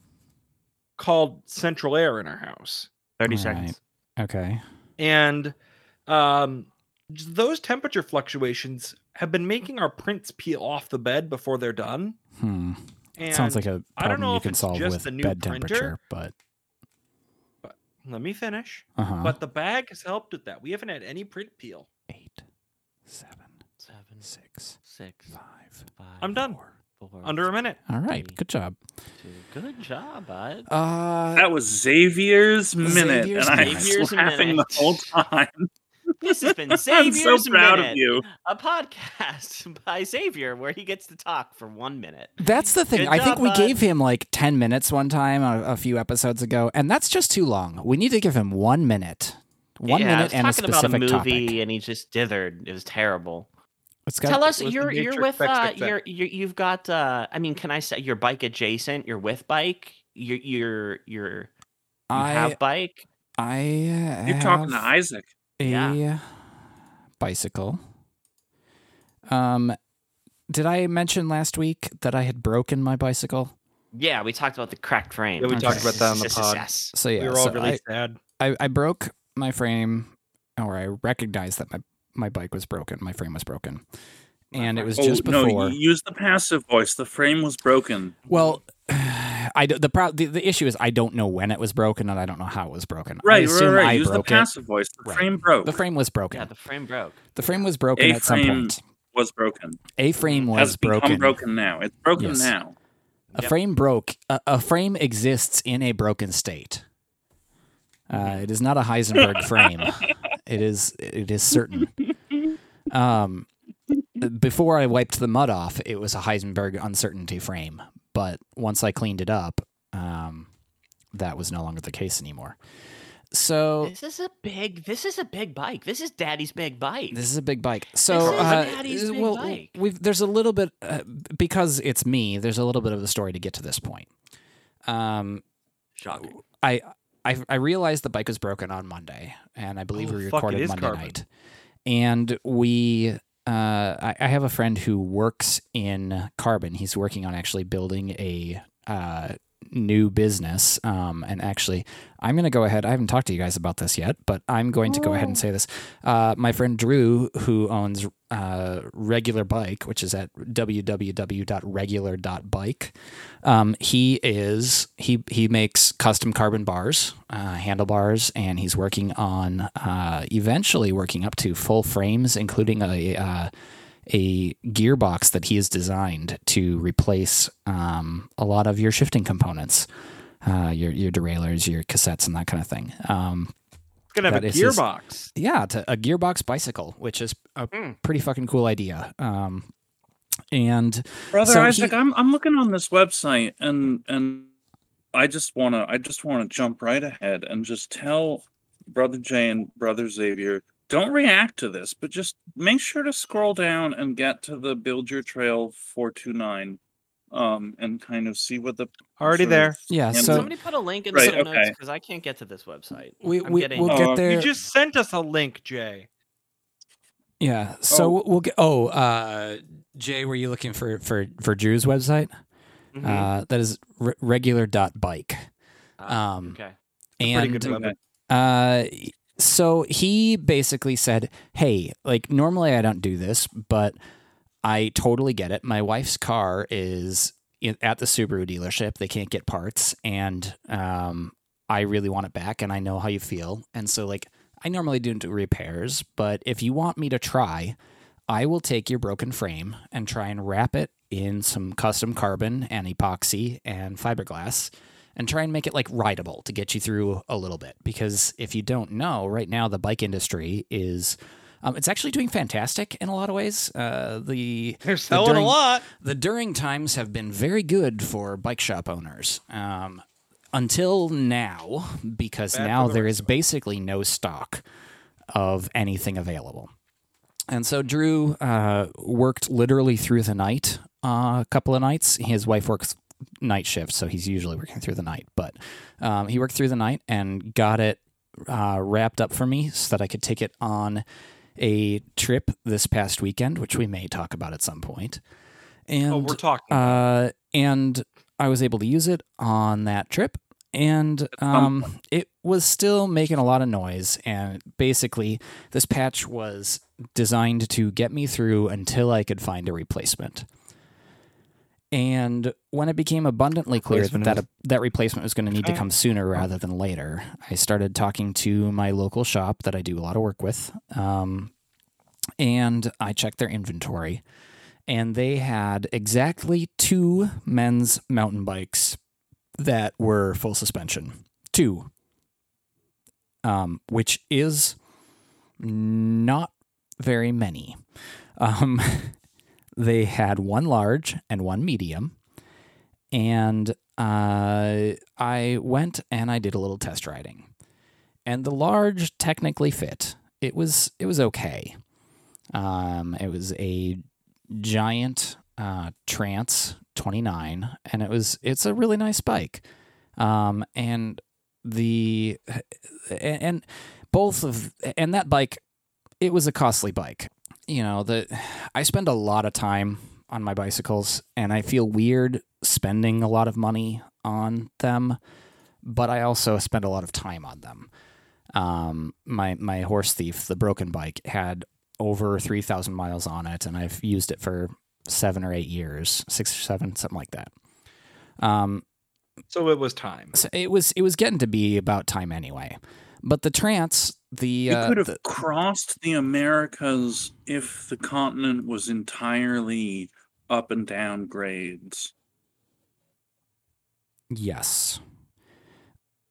called central air in our house. Thirty Right. seconds. Okay. and um those temperature fluctuations have been making our prints peel off the bed before they're done. Hmm. And Sounds like a I don't problem know you if can it's solve just with the new bed printer, temperature, but but let me finish. uh huh. But the bag has helped with that. We haven't had any print peel. Eight, seven, Seven, six, six, five. five, I'm done. four. four, Under a minute. All right. Three. Good job. two. Good job, bud. Uh, That was Xavier's minute, Xavier's and I was laughing minute. the whole time. This has been I'm so proud minute, of you. a podcast by Xavier where he gets to talk for one minute. that's the thing. Good I think job, we bud. gave him like 10 minutes one time a, a few episodes ago, and that's just too long. We need to give him one minute. One yeah, I minute was and a talking about a movie, topic. and he just dithered. It was terrible. It's got, Tell us, you're you're with uh, you're, you're you've got. uh I mean, can I say your bike adjacent? You're with bike. You're you're you're you I, have bike. I You're talking to Isaac. A Yeah. bicycle. Um, did I mention last week that I had broken my bicycle? Yeah, we talked about the cracked frame. Yeah, we talked about that on the Yes, pod. So yeah, we were all so really I, sad. I, I broke my frame, or I recognized that my, my bike was broken. My frame was broken, and it was Oh just before. no! you Use the passive voice. The frame was broken. Well, I the, pro, the the issue is I don't know when it was broken and I don't know how it was broken. Right, right, assume right. I Use the broke it. passive voice. The Right. frame broke. The frame was broken. Yeah, the frame broke. the frame was broken A at some point. was broken. A frame was Has become broken. broken. now. It's broken Yes. now. A Yep. frame broke. A, a frame exists in a broken state. Uh, it is not a Heisenberg frame. It is. It is certain. Um, before I wiped the mud off, it was a Heisenberg uncertainty frame. But once I cleaned it up, um, that was no longer the case anymore. So This is a big. This is a big bike. This is Daddy's big bike. This is a big bike. So, is uh, Daddy's big well, bike. we've there's a little bit uh, because it's me. There's a little bit of the story to get to this point. Um, Shocking. I I I realized the bike was broken on Monday, and I believe Oh, we recorded Monday carbon. night. And we, uh, I, I have a friend who works in carbon. He's working on actually building a uh, new business. Um, and actually, I'm going to go ahead. I haven't talked to you guys about this yet, but I'm going to go ahead and say this. Uh, my friend Drew, who owns uh, Regular Bike, which is at www.regular.bike, um, he is he he makes custom carbon bars, uh, handlebars, and he's working on uh, eventually working up to full frames, including a uh, a gearbox that he has designed to replace um, a lot of your shifting components, uh, your your derailleurs, your cassettes, and that kind of thing. Um, It's gonna have a is his- gearbox. yeah, it's a, a gearbox bicycle, which is a Mm. pretty fucking cool idea. Um, and Brother So Isaac, he- I'm I'm looking on this website and and I just wanna I just wanna jump right ahead and just tell Brother Jay and Brother Xavier don't react to this, but just make sure to scroll down and get to the Build Your Trail 429 um, and kind of see what the. Already there. Yeah, so Somebody put a link in Right, the show notes okay. because I can't get to this website. we, I'm we getting- we'll Uh, get you there. You just sent us a link, Jay. Yeah. So we'll get. Oh, uh, Jay, were you looking for for for Drew's website? Mhm. Uh, that is re- regular dot bike. Ah, um, okay. Pretty And good Okay. web. uh, so he basically said, "Hey, like normally I don't do this, but I totally get it. My wife's car is in, at the Subaru dealership. They can't get parts, and um, I really want it back, and I know how you feel. And so, like, I normally do do repairs, but if you want me to try, I will take your broken frame and try and wrap it in some custom carbon and epoxy and fiberglass." And try and make it like rideable to get you through a little bit. Because if you don't know, right now the bike industry is. Um, it's actually doing fantastic in a lot of ways. Uh, the They're selling during- a lot. the during times have been very good for bike shop owners um, until now, because Bad now the there is basically no stock of anything available. And so Drew uh, worked literally through the night uh, a couple of nights. His wife works night shift, so he's usually working through the night. But um, he worked through the night and got it uh, wrapped up for me so that I could take it on a trip this past weekend, which we may talk about at some point. And oh, we're talking. uh, and I was able to use it on that trip, and um, it was still making a lot of noise. And basically, this patch was designed to get me through until I could find a replacement. And when it became abundantly clear that that, that replacement was going to need to come sooner rather than later, I started talking to my local shop that I do a lot of work with. Um, and I checked their inventory and they had exactly two men's mountain bikes that were full suspension. Two. Um, which is not very many. Um, they had one large and one medium. And uh, I went and I did a little test riding. And the large technically fit. It was it was okay. Um, it was a giant uh, Trance 29, and it was it's a really nice bike. Um, and the and, and both of and that bike, it was a costly bike. You know the I spend a lot of time on my bicycles, and I feel weird spending a lot of money on them, but I also spend a lot of time on them. Um, my my horse thief, the broken bike, had over 3,000 miles on it, and I've used it for seven or eight years, six or seven, something like that. Um, so it was time. so it was it was getting to be about time anyway. But the trance, the You uh, could have the- crossed the Americas if the continent was entirely up and down grades, yes,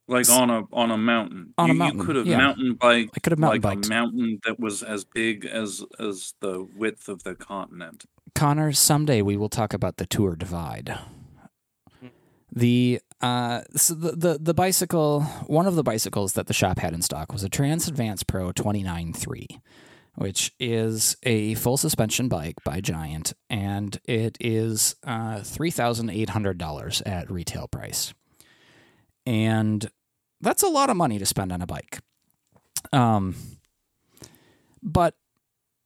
like on a on a mountain. On a mountain, you could have yeah. mountain bike I could have mountain like biked. a mountain that was as big as as the width of the continent. Connor, someday we will talk about the Tour Divide. The uh, so the, the the bicycle, one of the bicycles that the shop had in stock was a Trance Advance Pro 29.3, which is a full suspension bike by Giant, and it is uh, three thousand eight hundred dollars at retail price, and that's a lot of money to spend on a bike. Um, but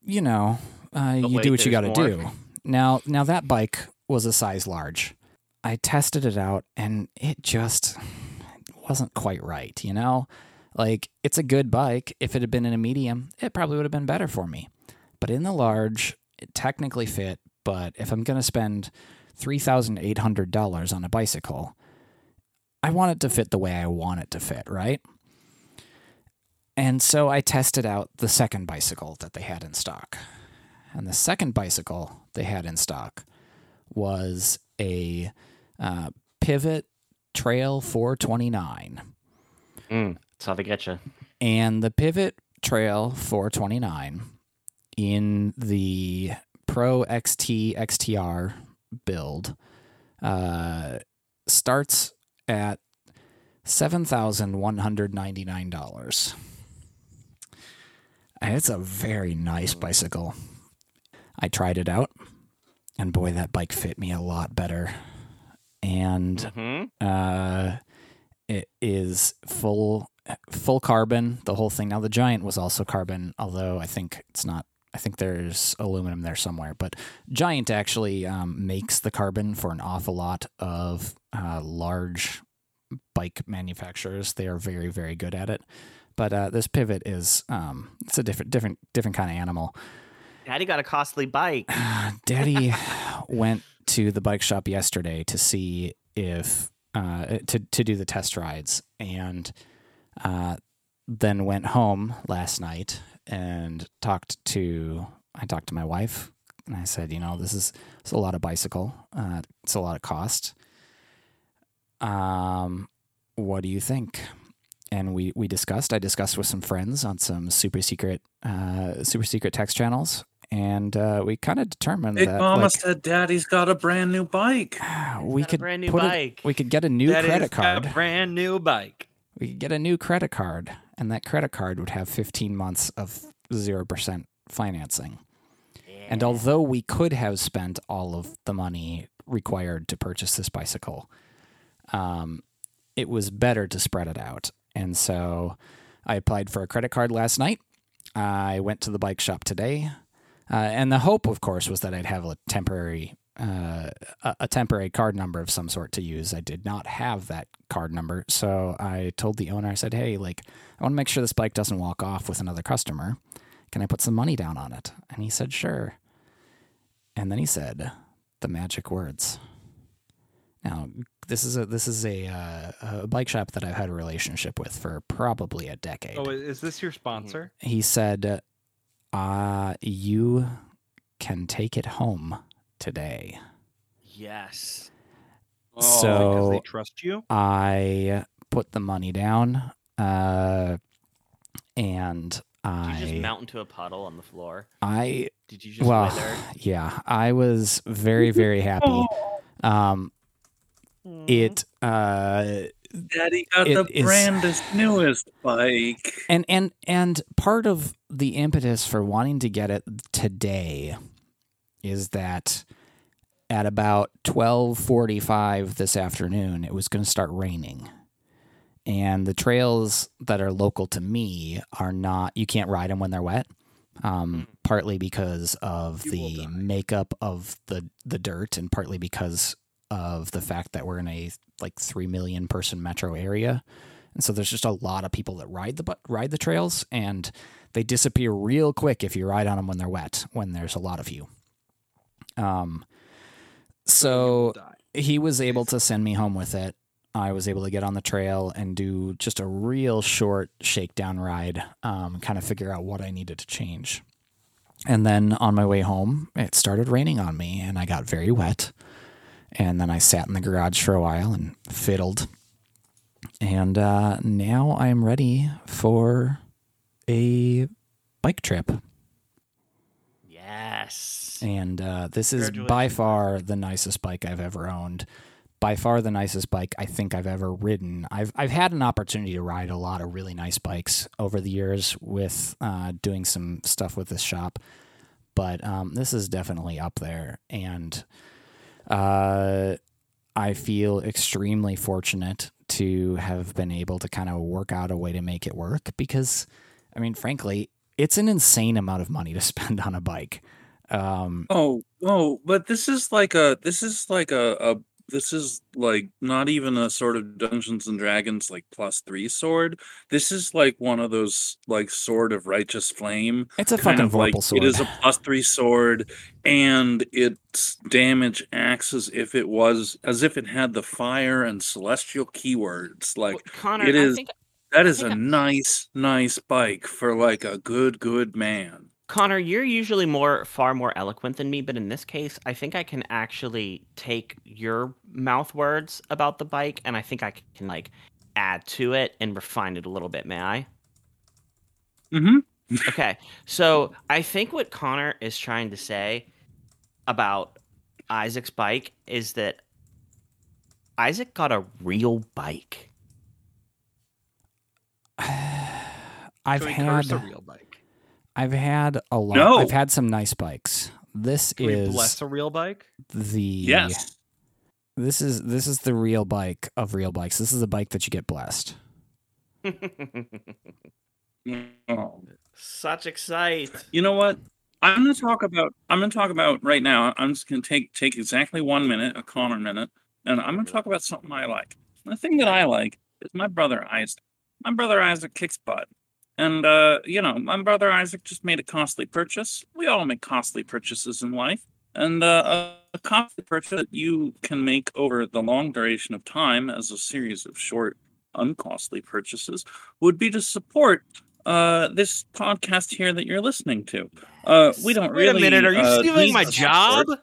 you know, uh, you do what you got to do. Now, now that bike was a size large. I tested it out, and it just wasn't quite right. You know, like it's a good bike. If it had been in a medium, it probably would have been better for me. But in the large, it technically fit. But if I'm going to spend three thousand eight hundred dollars on a bicycle, I want it to fit the way I want it to fit, right? And so I tested out the second bicycle that they had in stock. And the second bicycle they had in stock was a uh, Pivot Trail 429. Mm, that's how they get you. And the Pivot Trail 429 in the Pro XT XTR build uh, starts at $7,199. It's a very nice bicycle. I tried it out, and boy, that bike fit me a lot better. And hmm uh, it is full full carbon, the whole thing. Now the Giant was also carbon, although I think it's not. I think there's aluminum there somewhere, but Giant actually um, makes the carbon for an awful lot of uh, large bike manufacturers. They are very, very good at it. But uh, this pivot is um, it's a different, different, different kind of animal. Daddy got a costly bike. Daddy went to the bike shop yesterday to see if uh, to to do the test rides, and uh, then went home last night and talked to I talked to my wife, and I said, you know, this is it's a lot of bicycle, uh, it's a lot of cost. Um, what do you think? And we we discussed. I discussed with some friends on some super secret uh, super secret text channels, and uh, we kind of determined Big that Mama like, said Daddy's got a brand new bike. we Got a could brand new put it- bike. we could get a new That is credit a card. brand new bike. We could get a new credit card, and that credit card would have 15 months of 0% financing. And although we could have spent all of the money required to purchase this bicycle, um, it was better to spread it out. And so I applied for a credit card last night. I went to the bike shop today. Uh, and the hope, of course, was that I'd have a temporary uh, a, temporary card number of some sort to use. I did not have that card number, so I told the owner, I said, "Hey, like, I want to make sure this bike doesn't walk off with another customer. Can I put some money down on it?" And he said, "Sure." And then he said the magic words. Now, this is a this is a, uh, a bike shop that I've had a relationship with for probably a decade. Oh, is this your sponsor? He said, "Uh, you can take it home today." Yes. Oh, So- Because they trust you. I put the money down, uh, and Did I, you just mount into a puddle on the floor? I, Did you just well, wither? yeah, I was very, very happy. Um, it, uh, Daddy got the is- brandest newest bike. and and and part of the impetus for wanting to get it today is that at about 12:45 this afternoon it was going to start raining. And the trails that are local to me are not you can't ride them when they're wet um, partly because of You the makeup of the the dirt and partly because of the fact that we're in a like 3 million person metro area and so there's just a lot of people that ride the ride the trails and they disappear real quick if you ride on them when they're wet when there's a lot of you um so he was able to send me home with it. I was able to get on the trail and do just a real short shakedown ride, um, kind of figure out what I needed to change. And then on my way home, it started raining on me and I got very wet. And then I sat in the garage for a while and fiddled. And uh, now I'm ready for a bike trip. Yes. And uh, this is by far the nicest bike I've ever owned. By far the nicest bike I think I've ever ridden. I've I've had an opportunity to ride a lot of really nice bikes over the years with uh, doing some stuff with this shop, but um, this is definitely up there. And uh, I feel extremely fortunate to have been able to kind of work out a way to make it work because, I mean, frankly, it's an insane amount of money to spend on a bike. Um, Oh, oh, but this is like a this is like a, a this is like not even a sort of Dungeons and Dragons like plus three sword. This is like one of those like sword of righteous flame. it's a kind fucking of like sword. it is a plus three sword, and its damage acts as if it was as if it had the fire and celestial keywords. Like Well, Connor, it I is- think that is a think I- nice, nice bike for like a good, good man. Connor, you're usually more far more eloquent than me, but in this case, I think I can actually take your mouth words about the bike and I think I can like add to it and refine it a little bit, may I? Mm-hmm. Okay. So, I think what Connor is trying to say about Isaac's bike is that Isaac got a real bike. I've So he a real bike. I've had a lot. No. I've had some nice bikes. This Can we is bless a real bike? the Yes. This is this is the real bike of real bikes. This is the bike that you get blessed. Oh. Such excite. You know what? I'm going to talk about. I'm going to talk about right now. I'm just going to take take exactly one minute, a Connor minute, and I'm going to talk about something I like. The thing that I like is my brother Isaac. My brother Isaac kicks butt, and uh, you know, my brother Isaac just made a costly purchase. We all make costly purchases in life, and uh, a, costly purchase that you can make over the long duration of time as a series of short, uncostly purchases would be to support uh this podcast here that you're listening to. Uh we don't Wait really a minute. Are you uh, stealing my job? support.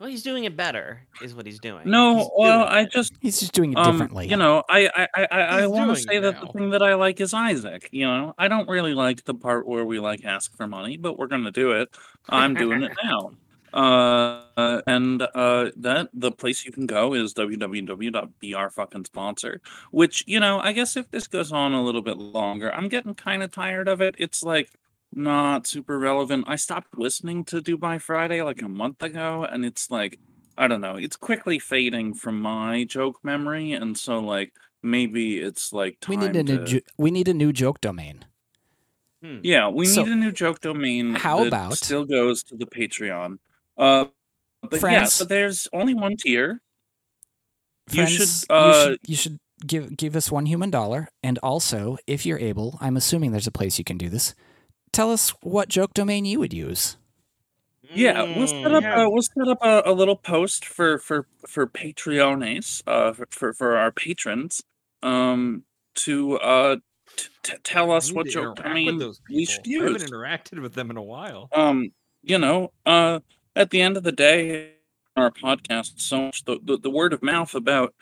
Well, he's doing it better, is what he's doing. He's No, well, doing I just He's just doing it um, differently. you know, I I I, I, I want to say that now. the thing that I like is Isaac. You know, I don't really like the part where we like ask for money, but we're gonna do it. I'm doing it now. Uh, and uh, that the place you can go is www.br sponsor. Which you know, I guess if this goes on a little bit longer, I'm getting kind of tired of it. It's like not super relevant. I stopped listening to Do By Friday like a month ago, and it's like I don't know. It's quickly fading from my joke memory, and so like maybe it's like time we need a new to- jo- we need a new joke domain. Hmm. yeah, we So, need a new joke domain. how that about- still goes to the Patreon? Uh, but yeah, Friends? but there's only one tier. You should, Friends, uh, should you should give give us one human dollar, and also, if you're able, I'm assuming there's a place you can do this. Tell us what joke domain you would use. Yeah, we'll set up Yeah. a, we'll set up a, a little post for for for Patreones, uh, for, for for our patrons, um, to uh t- t- tell us what to joke interact domain we should people. I use. haven't interacted with them in a while. um you know uh at the end of the day our podcast so much the, the, the word of mouth about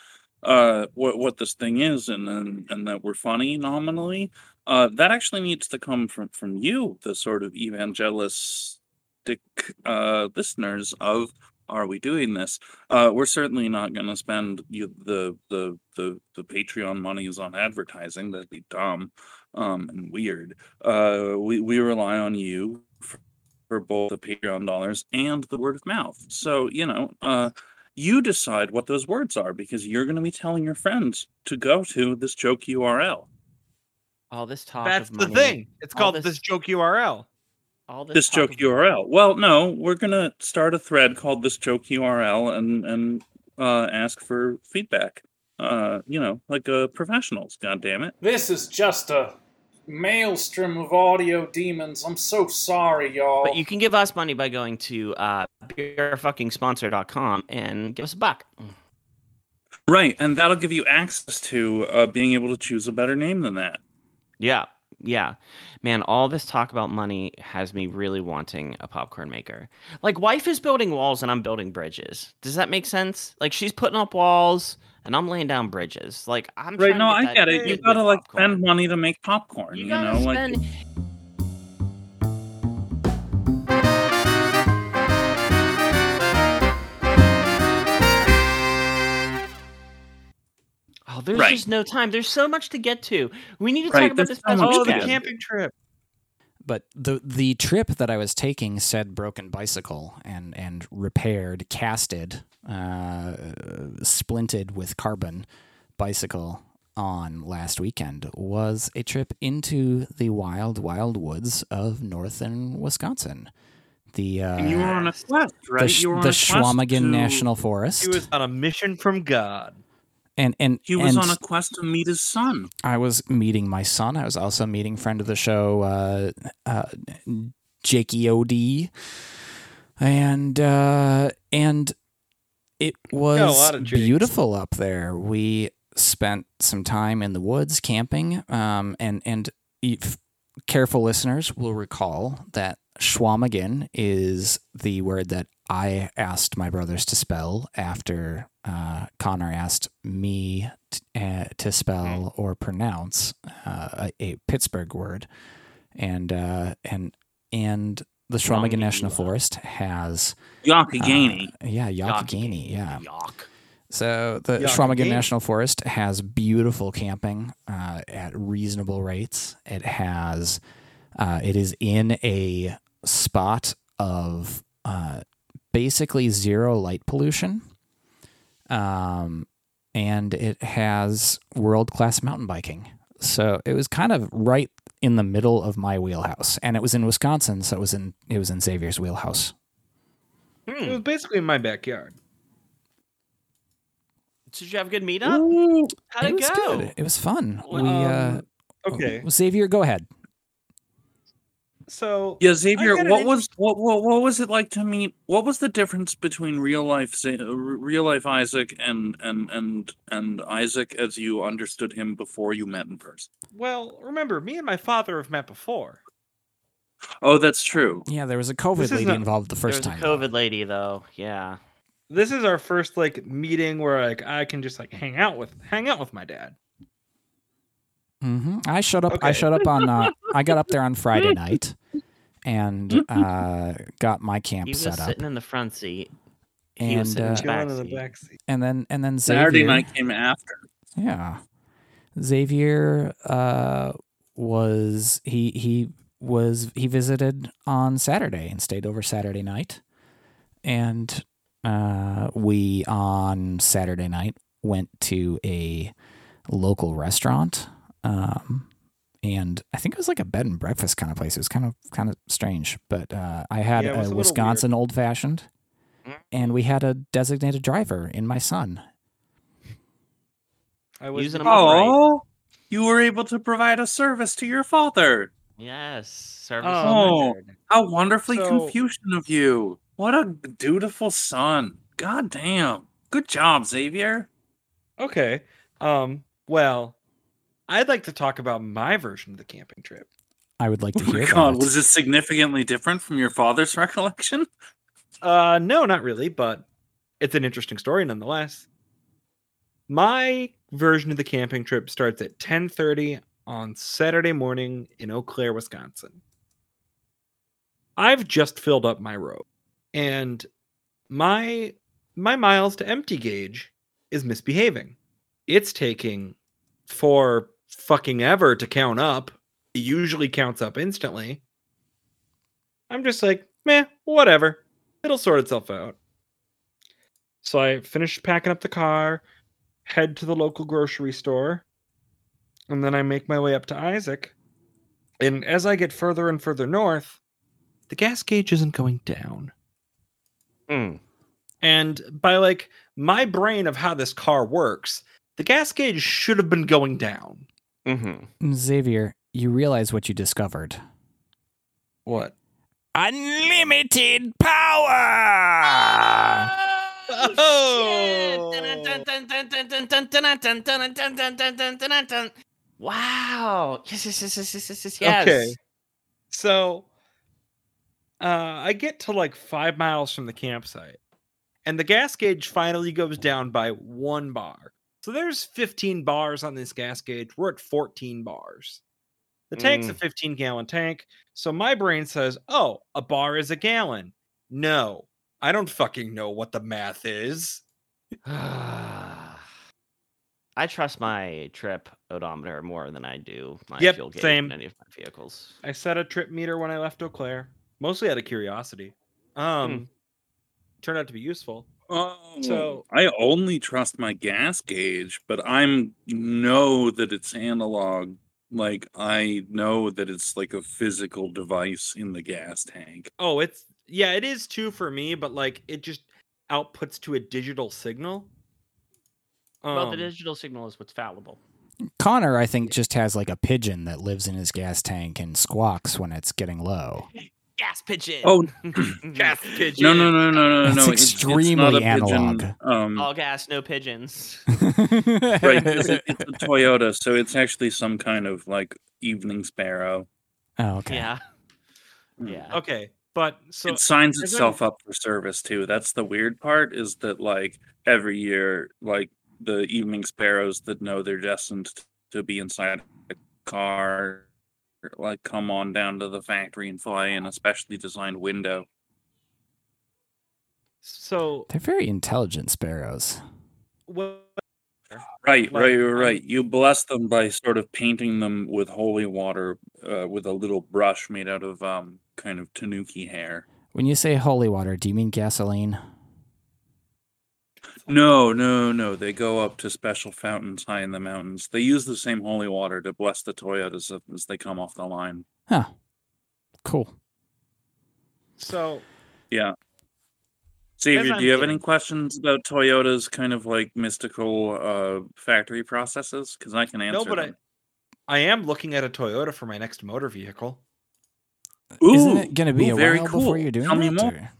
uh what what this thing is and and, and that we're funny nominally uh that actually needs to come from from you the sort of evangelistic uh listeners of are we doing this uh we're certainly not going to spend you the the the the patreon monies on advertising that'd be dumb um and weird uh we we rely on you for both the Patreon dollars and the word of mouth. So, you know, uh, you decide what those words are because you're going to be telling your friends to go to this joke URL. All this talk That's of the money, thing. It's called this- this joke URL. All this, This joke of- URL. Well, no, we're going to start a thread called this joke URL and and uh, ask for feedback. Uh, you know, like uh, professionals. God damn it. This is just a maelstrom of audio demons. I'm so sorry, y'all. But you can give us money by going to uh, beerfuckingsponsor.com and give us a buck. Right, and that'll give you access to uh, being able to choose a better name than that. Yeah, yeah. Man, all this talk about money has me really wanting a popcorn maker. Like, wife is building walls and I'm building bridges. Does that make sense? Like, she's putting up walls and I'm laying down bridges. Like, I'm Right? No, to I get it. You gotta like popcorn. spend money to make popcorn. You You, gotta know, like Oh, there's Right. just no time. There's so much to get to. We need to Right, talk about there's this so past Oh, the get camping trip. But the the trip that I was taking said broken bicycle and and repaired, casted, uh, splinted with carbon bicycle on last weekend was a trip into the wild wild woods of northern Wisconsin. The uh, And you were on a quest, right? the, you were on the a quest Chequamegon to- National Forest, He was on a mission from God. And and He was and on a quest to meet his son. I was meeting my son. I was also meeting friend of the show, uh, uh, Jakey Od, and uh, and it was lot of Jakes. beautiful up there. We spent some time in the woods camping, um, and and if careful listeners will recall that Chequamegon is the word that I asked my brothers to spell after uh, Connor asked me t- uh, to spell or pronounce uh, a, a Pittsburgh word, and uh, and and the Chequamegon National Forest has Youghiogheny. uh, yeah Youghiogheny yeah Yuck. so the Yeah, National Forest has beautiful camping uh, at reasonable rates. It has Uh, it is in a spot of uh, basically zero light pollution. Um, and it has world class mountain biking. So it was kind of right in the middle of my wheelhouse. And it was in Wisconsin, so it was in it was in Xavier's wheelhouse. It Hmm. was basically in my backyard. Did you have a good meetup? Ooh, How'd it it, was go? good. It was fun. Well, we uh Um, Okay, Xavier, go ahead. So Yeah, Xavier, what in- was what, what what was it like to meet? What was the difference between real life uh, real life Isaac and and and and Isaac as you understood him before you met in person? well, remember, me and my father have met before. Oh, that's true. Yeah, there was a COVID This lady not- involved the There first was time. a COVID lady though. Yeah. This is our first like meeting where like I can just like hang out with hang out with my dad. Hmm I showed up. I showed up on. Uh, I got up there on Friday night, and uh, got my camp He was set up. sitting in the front seat. he was sitting uh, in the backseat. backseat. and then and then Xavier. Saturday night came after. Yeah, Xavier uh, was he he was he visited on Saturday and stayed over Saturday night, and uh, we on Saturday night went to a local restaurant. Um, and I think it was like a bed and breakfast kind of place. It was kind of kind of strange, but uh, I had Yeah, a a Wisconsin old fashioned, Mm. and we had a designated driver in my son. I was Using 'em up. Upright. Oh, you were able to provide a service to your father. Yes. Service Oh. rendered. How wonderfully So- Confucian of you. What a dutiful son. God damn. Good job, Xavier. Okay. Um. Well, I'd like to talk about my version of the camping trip. I would like to Oh hear God, that. was it significantly different from your father's recollection? Uh, no, not really, but it's an interesting story nonetheless. My version of the camping trip starts at 10:30 on Saturday morning in Eau Claire, Wisconsin. I've just filled up my rogue, and my my miles to empty gauge is misbehaving. It's taking for fucking ever to count up. It usually counts up instantly. I'm just like, meh, whatever it'll sort itself out. So I finish packing up the car, head to the local grocery store, and then I make my way up to Isaac. And as I get further and further north, the gas gauge isn't going down. Hmm. And by like my brain of how this car works, the gas gauge should have been going down. Mm-hmm. Xavier, you realize what you discovered. What? Unlimited power! Oh! Wow. Yes, yes, yes, yes, yes, yes, yes, yes. Okay. So uh, I get to like five miles from the campsite, and the gas gauge finally goes down by one bar. So there's 15 bars on this gas gauge. We're at 14 bars. The tank's a 15 gallon tank. So my brain says, oh, a bar is a gallon. No, I don't fucking know what the math is. I trust my trip odometer more than I do my Yep, fuel gauge same. in any of my vehicles. I set a trip meter when I left Eau Claire, mostly out of curiosity. Um, turned out to be useful. Oh, So- I only trust my gas gauge, but I'm know that it's analog. Like I know that it's like a physical device in the gas tank. Oh, it's yeah, it is too for me, but like it just outputs to a digital signal. well, the Um, digital signal is what's fallible. Connor, I think, just has like a pigeon that lives in his gas tank and squawks when it's getting low. Gas pigeon. Oh gas pigeon. no no no no no That's no! it's- it's extremely not a analog. Pigeon. Um, All gas, no pigeons. right, 'cause it- it's a Toyota, so it's actually some kind of like evening sparrow. Oh, okay. Yeah. Mm. Yeah. Okay, but so it signs as itself up for service too. That's the weird part is that like every year, like the evening sparrows that know they're destined to be inside a car, like come on down to the factory and fly in a specially designed window. so They're very intelligent sparrows. what Right, Like, right, right, I'm- right. You bless them by sort of painting them with holy water, uh, with a little brush made out of um kind of tanuki hair. When you say holy water, do you mean gasoline? No, no, no. They go up to special fountains high in the mountains. They use the same holy water to bless the Toyotas as- as they come off the line. Huh. Cool. So Yeah. Xavier, do you have any questions about Toyota's kind of like mystical uh factory processes? Because I can answer no, but I, them. I am looking at a Toyota for my next motor vehicle. Isn't it going to be ooh, a very while cool. before you're doing Tell me that, more.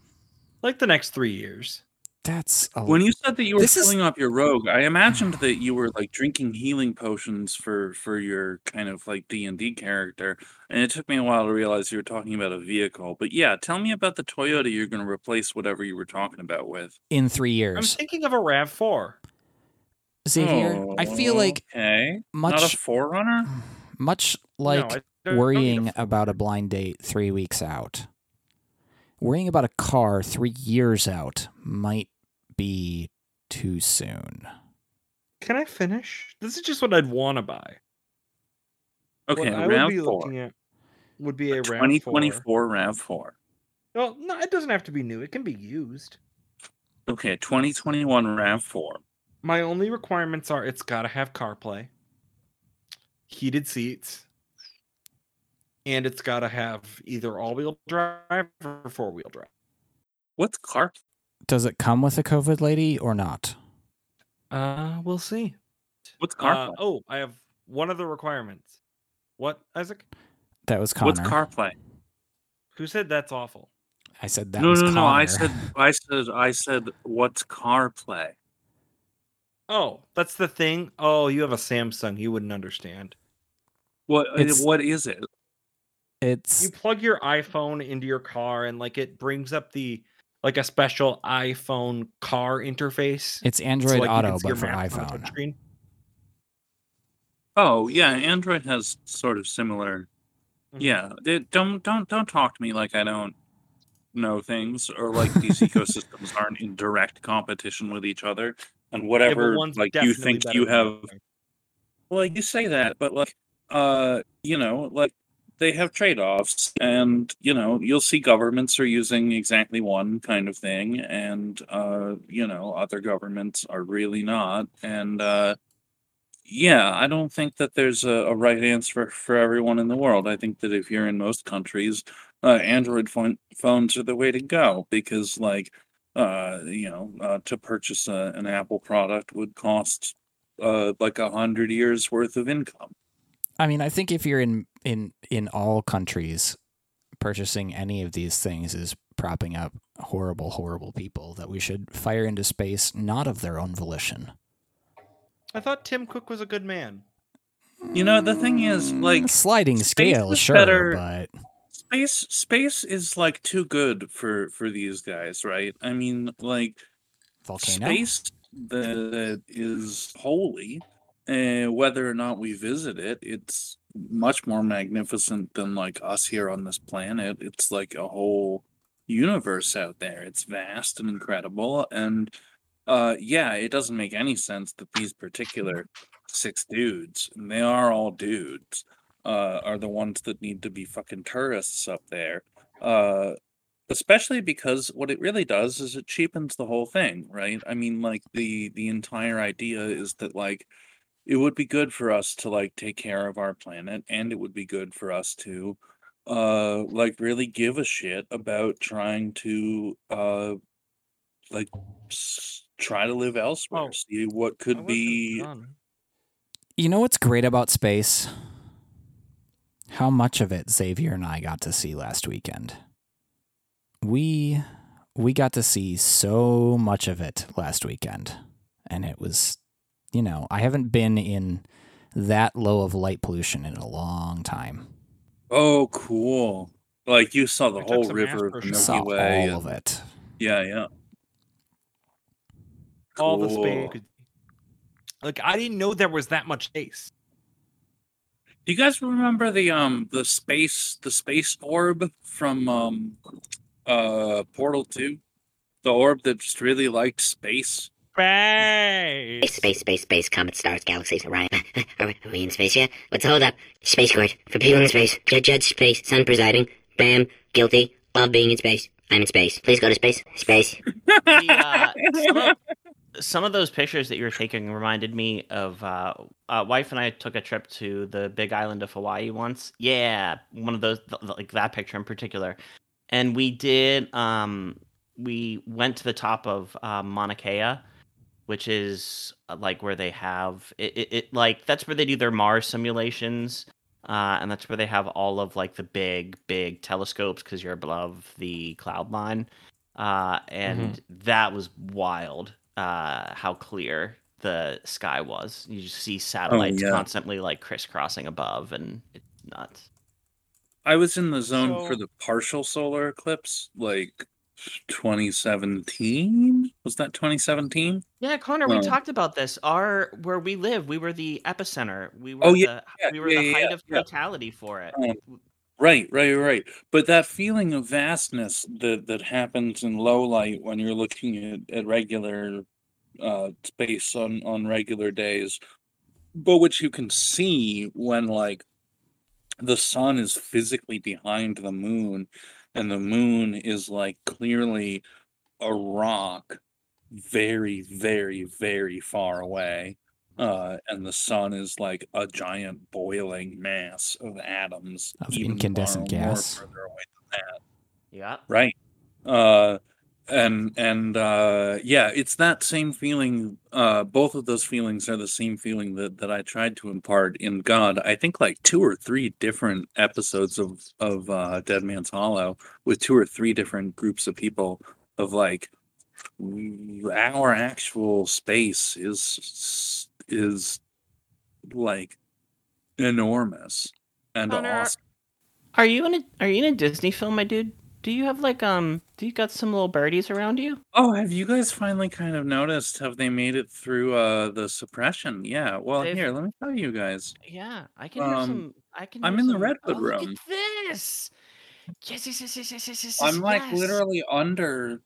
Like the next three years. That's a When you said that you were This is- filling up your rogue, I imagined that you were like drinking healing potions for for your kind of like D and D character, and it took me a while to realize you were talking about a vehicle. But yeah, tell me about the Toyota you're going to replace whatever you were talking about with. in three years. I'm thinking of a Rav Four. Xavier, I feel like okay, not a much forerunner. much like I don't- don't a worrying about a blind date three weeks out. Worrying about a car three years out might be too soon. Can I finish? This is just what I'd want to buy. Okay, what I would be four, looking at would be a Rav twenty 4. twenty four four. Well, no, it doesn't have to be new. It can be used. Okay, twenty twenty one Rav four. My only requirements are it's got to have CarPlay, heated seats, and it's got to have either all-wheel drive or four-wheel drive. What's car? Does it come with a COVID lady or not? Uh, we'll see. What's Uh, oh, I have one of the requirements. What, Isaac? That was Connor. What's CarPlay? Who said that's awful? I said that no, was no, no. I said, I said, I said, what's CarPlay? Oh, that's the thing. Oh, you have a Samsung. You wouldn't understand. What? uh, It's- what is it? it's You plug your iPhone into your car, and like it brings up the like a special iPhone car interface. it's So, Android like, Auto, but for maps on a iPhone. touchscreen. Oh yeah, Android has sort of similar. Mhm. Yeah, they, don't don't don't talk to me like I don't know things or like these ecosystems aren't in direct competition with each other and whatever one's like you think you have. other. Well, you say that, but like, uh, you know, like they have trade-offs, and you know, you'll see governments are using exactly one kind of thing, and uh, you know, other governments are really not, and uh, yeah, I don't think that there's a, a right answer for everyone in the world. I think that if you're in most countries, uh, Android phone, phones are the way to go because, like, uh, you know, uh, to purchase a, an Apple product would cost uh, like a hundred years worth of income. I mean, I think if you're in in in all countries, purchasing any of these things is propping up horrible, horrible people that we should fire into space, not of their own volition. I thought Tim Cook was a good man. You know, the thing is, like, sliding scale, sure, better- but Space, space is like too good for for these guys, right? I mean, like, volcano. space that is holy, uh, whether or not we visit it, it's much more magnificent than like us here on this planet. It's like a whole universe out there. It's vast and incredible, and uh, yeah, it doesn't make any sense that these particular six dudes, and they are all dudes, uh, are the ones that need to be fucking tourists up there. Uh, especially because what it really does is it cheapens the whole thing right i mean like the the entire idea is that like it would be good for us to like take care of our planet and it would be good for us to uh like really give a shit about trying to uh like s- try to live elsewhere Oh, see what could be done. You know what's great about space? How much of it Xavier and I got to see last weekend. We we got to see so much of it last weekend. And it was you know, I haven't been in that low of light pollution in a long time. oh cool like you saw the I whole river of astro the shots. milky Saw way all and- of it. yeah yeah all the space. Cool. Like I didn't know there was that much space. Do you guys remember the um the space the space orb from um uh Portal 2? The orb that just really liked space? Space. Space, space, space, comet, stars, galaxies, Orion. Are we, in space yet? What's the hold up? Space court. For people in space. Judge, judge, space. Sun presiding. Bam. Guilty. Love being in space. I'm in space. Please go to space. Space. The, uh, some, of, some of those pictures that you were taking reminded me of uh, uh, wife and I took a trip to the Big Island of Hawaii once. Yeah, one of those th- like that picture in particular, and we did. Um, we went to the top of uh, Mauna Kea, which is uh, like where they have it, it, it. Like that's where they do their Mars simulations. Uh, and that's where they have all of like the big, big telescopes because you're above the cloud line uh, and that was wild. Uh, how clear the sky was. You just see satellites yeah. constantly like crisscrossing above, and it's nuts. I was in the zone for the partial solar eclipse, like 2017. Was that 2017? Yeah, Connor, we talked about this. Our where we live, we were the epicenter. We were Oh, yeah, the yeah, we were yeah, the height of yeah. totality for it. Um, Right, right, right. But that feeling of vastness that that happens in low light when you're looking at, at regular uh space on on regular days, but which you can see when like the sun is physically behind the moon and the moon is like clearly a rock very very very far away uh and the sun is like a giant boiling mass of atoms Of incandescent far gas. further away than that Yeah. right uh and and uh yeah it's that same feeling uh both of those feelings are the same feeling that that i tried to impart in god i think like two or three different episodes of of uh dead man's hollow with two or three different groups of people of like our actual space is is like enormous and Connor, awesome Are you in a Are you in a Disney film, my dude? Do you have like um? Do you got some little birdies around you? Oh, have you guys finally kind of noticed? Have they made it through uh the suppression? Yeah. Well, They've- here, let me tell you guys. Yeah, I can hear Um, some. I can. I'm hear in the some- Redwood oh, room. Look at this. Yes, yes, yes, yes, yes, yes, yes. I'm like yes. literally under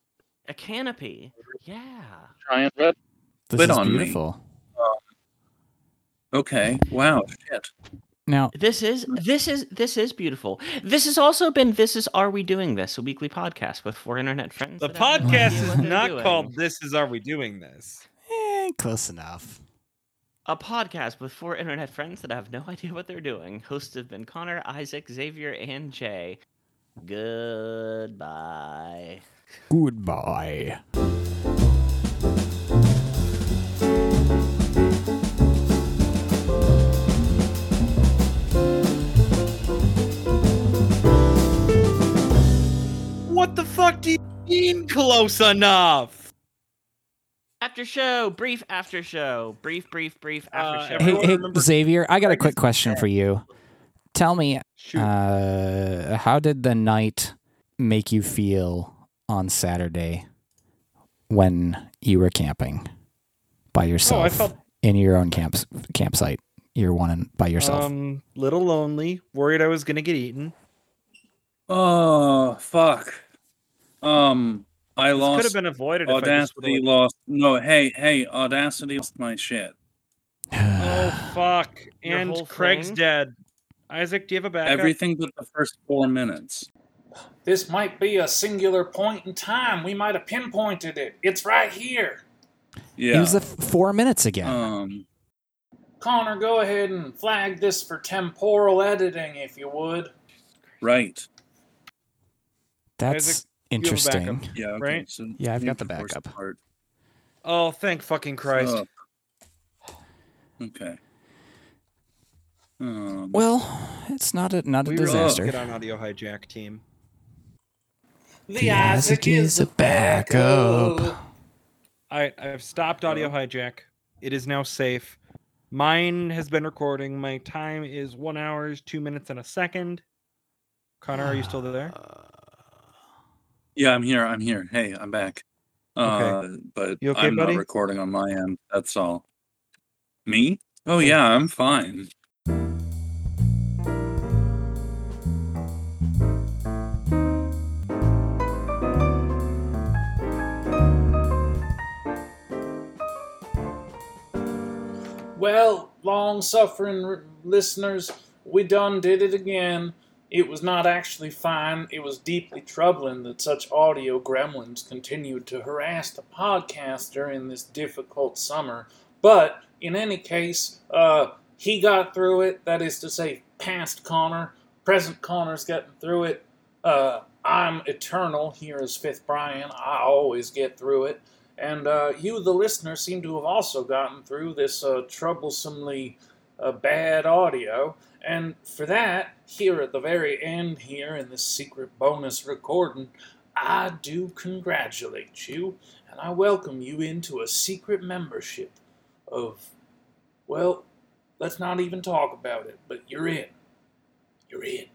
a canopy. Yeah. giant red. This Quit is on me. beautiful. Okay. Wow. Shit. Now, This is this is this is beautiful. This has also been this is Are We Doing This, a weekly podcast with four internet friends. The that have no podcast is not doing. called This Is Are We Doing This? eh, close enough. a podcast with four internet friends that have no idea what they're doing. Hosts have been Connor, Isaac, Xavier, and Jay. Goodbye. Goodbye. Fuck do you mean close enough? After show, brief after show, brief, brief, brief after Uh, show. Hey, hey Xavier, I got a quick question for you. Tell me, uh, how did the night make you feel on Saturday when you were camping by yourself oh, I felt in your own camps campsite? You're one in, by yourself. um little lonely, worried I was gonna get eaten. Oh fuck. Um, I This could have been avoided if I Audacity. would've- Lost. No. Hey, hey. Audacity lost my shit. Oh fuck! Your And Craig's thing? dead. Isaac, do you have a backup? Everything but the first four minutes. This might be a singular point in time. We might have pinpointed it. It's right here. Yeah. Use the f- four minutes again. um. Connor, go ahead and flag this for temporal editing, if you would. Right. That's Isaac, interesting. Yeah. Okay. Yeah, So I've got the backup. part. Oh, thank fucking Christ! Fuck. Okay. Um, Well, it's not a not a we really disaster. get on audio hijack team. The Isaac is a backup. I I've stopped audio hijack. It is now safe. Mine has been recording. My time is one hours, two minutes, and a second. Connor, are you still there? Yeah, I'm here. I'm here. Hey, I'm back. Uh, but You okay, I'm buddy? not recording on my end. That's all. Me? Oh yeah, I'm fine. well, long suffering r- listeners, we done did it again. It was not actually fine. It was deeply troubling that such audio gremlins continued to harass the podcast during this difficult summer. But in any case, uh, he got through it. That is to say, past Connor, present Connor's getting through it. Uh, I'm eternal here as Fifth Brian. I always get through it. And uh, you, the listener, seem to have also gotten through this uh, troublesomely uh, bad audio. And for that, here at the very end, here in this secret bonus recording, I do congratulate you and I welcome you into a secret membership of, well, let's not even talk about it, but you're in. You're in.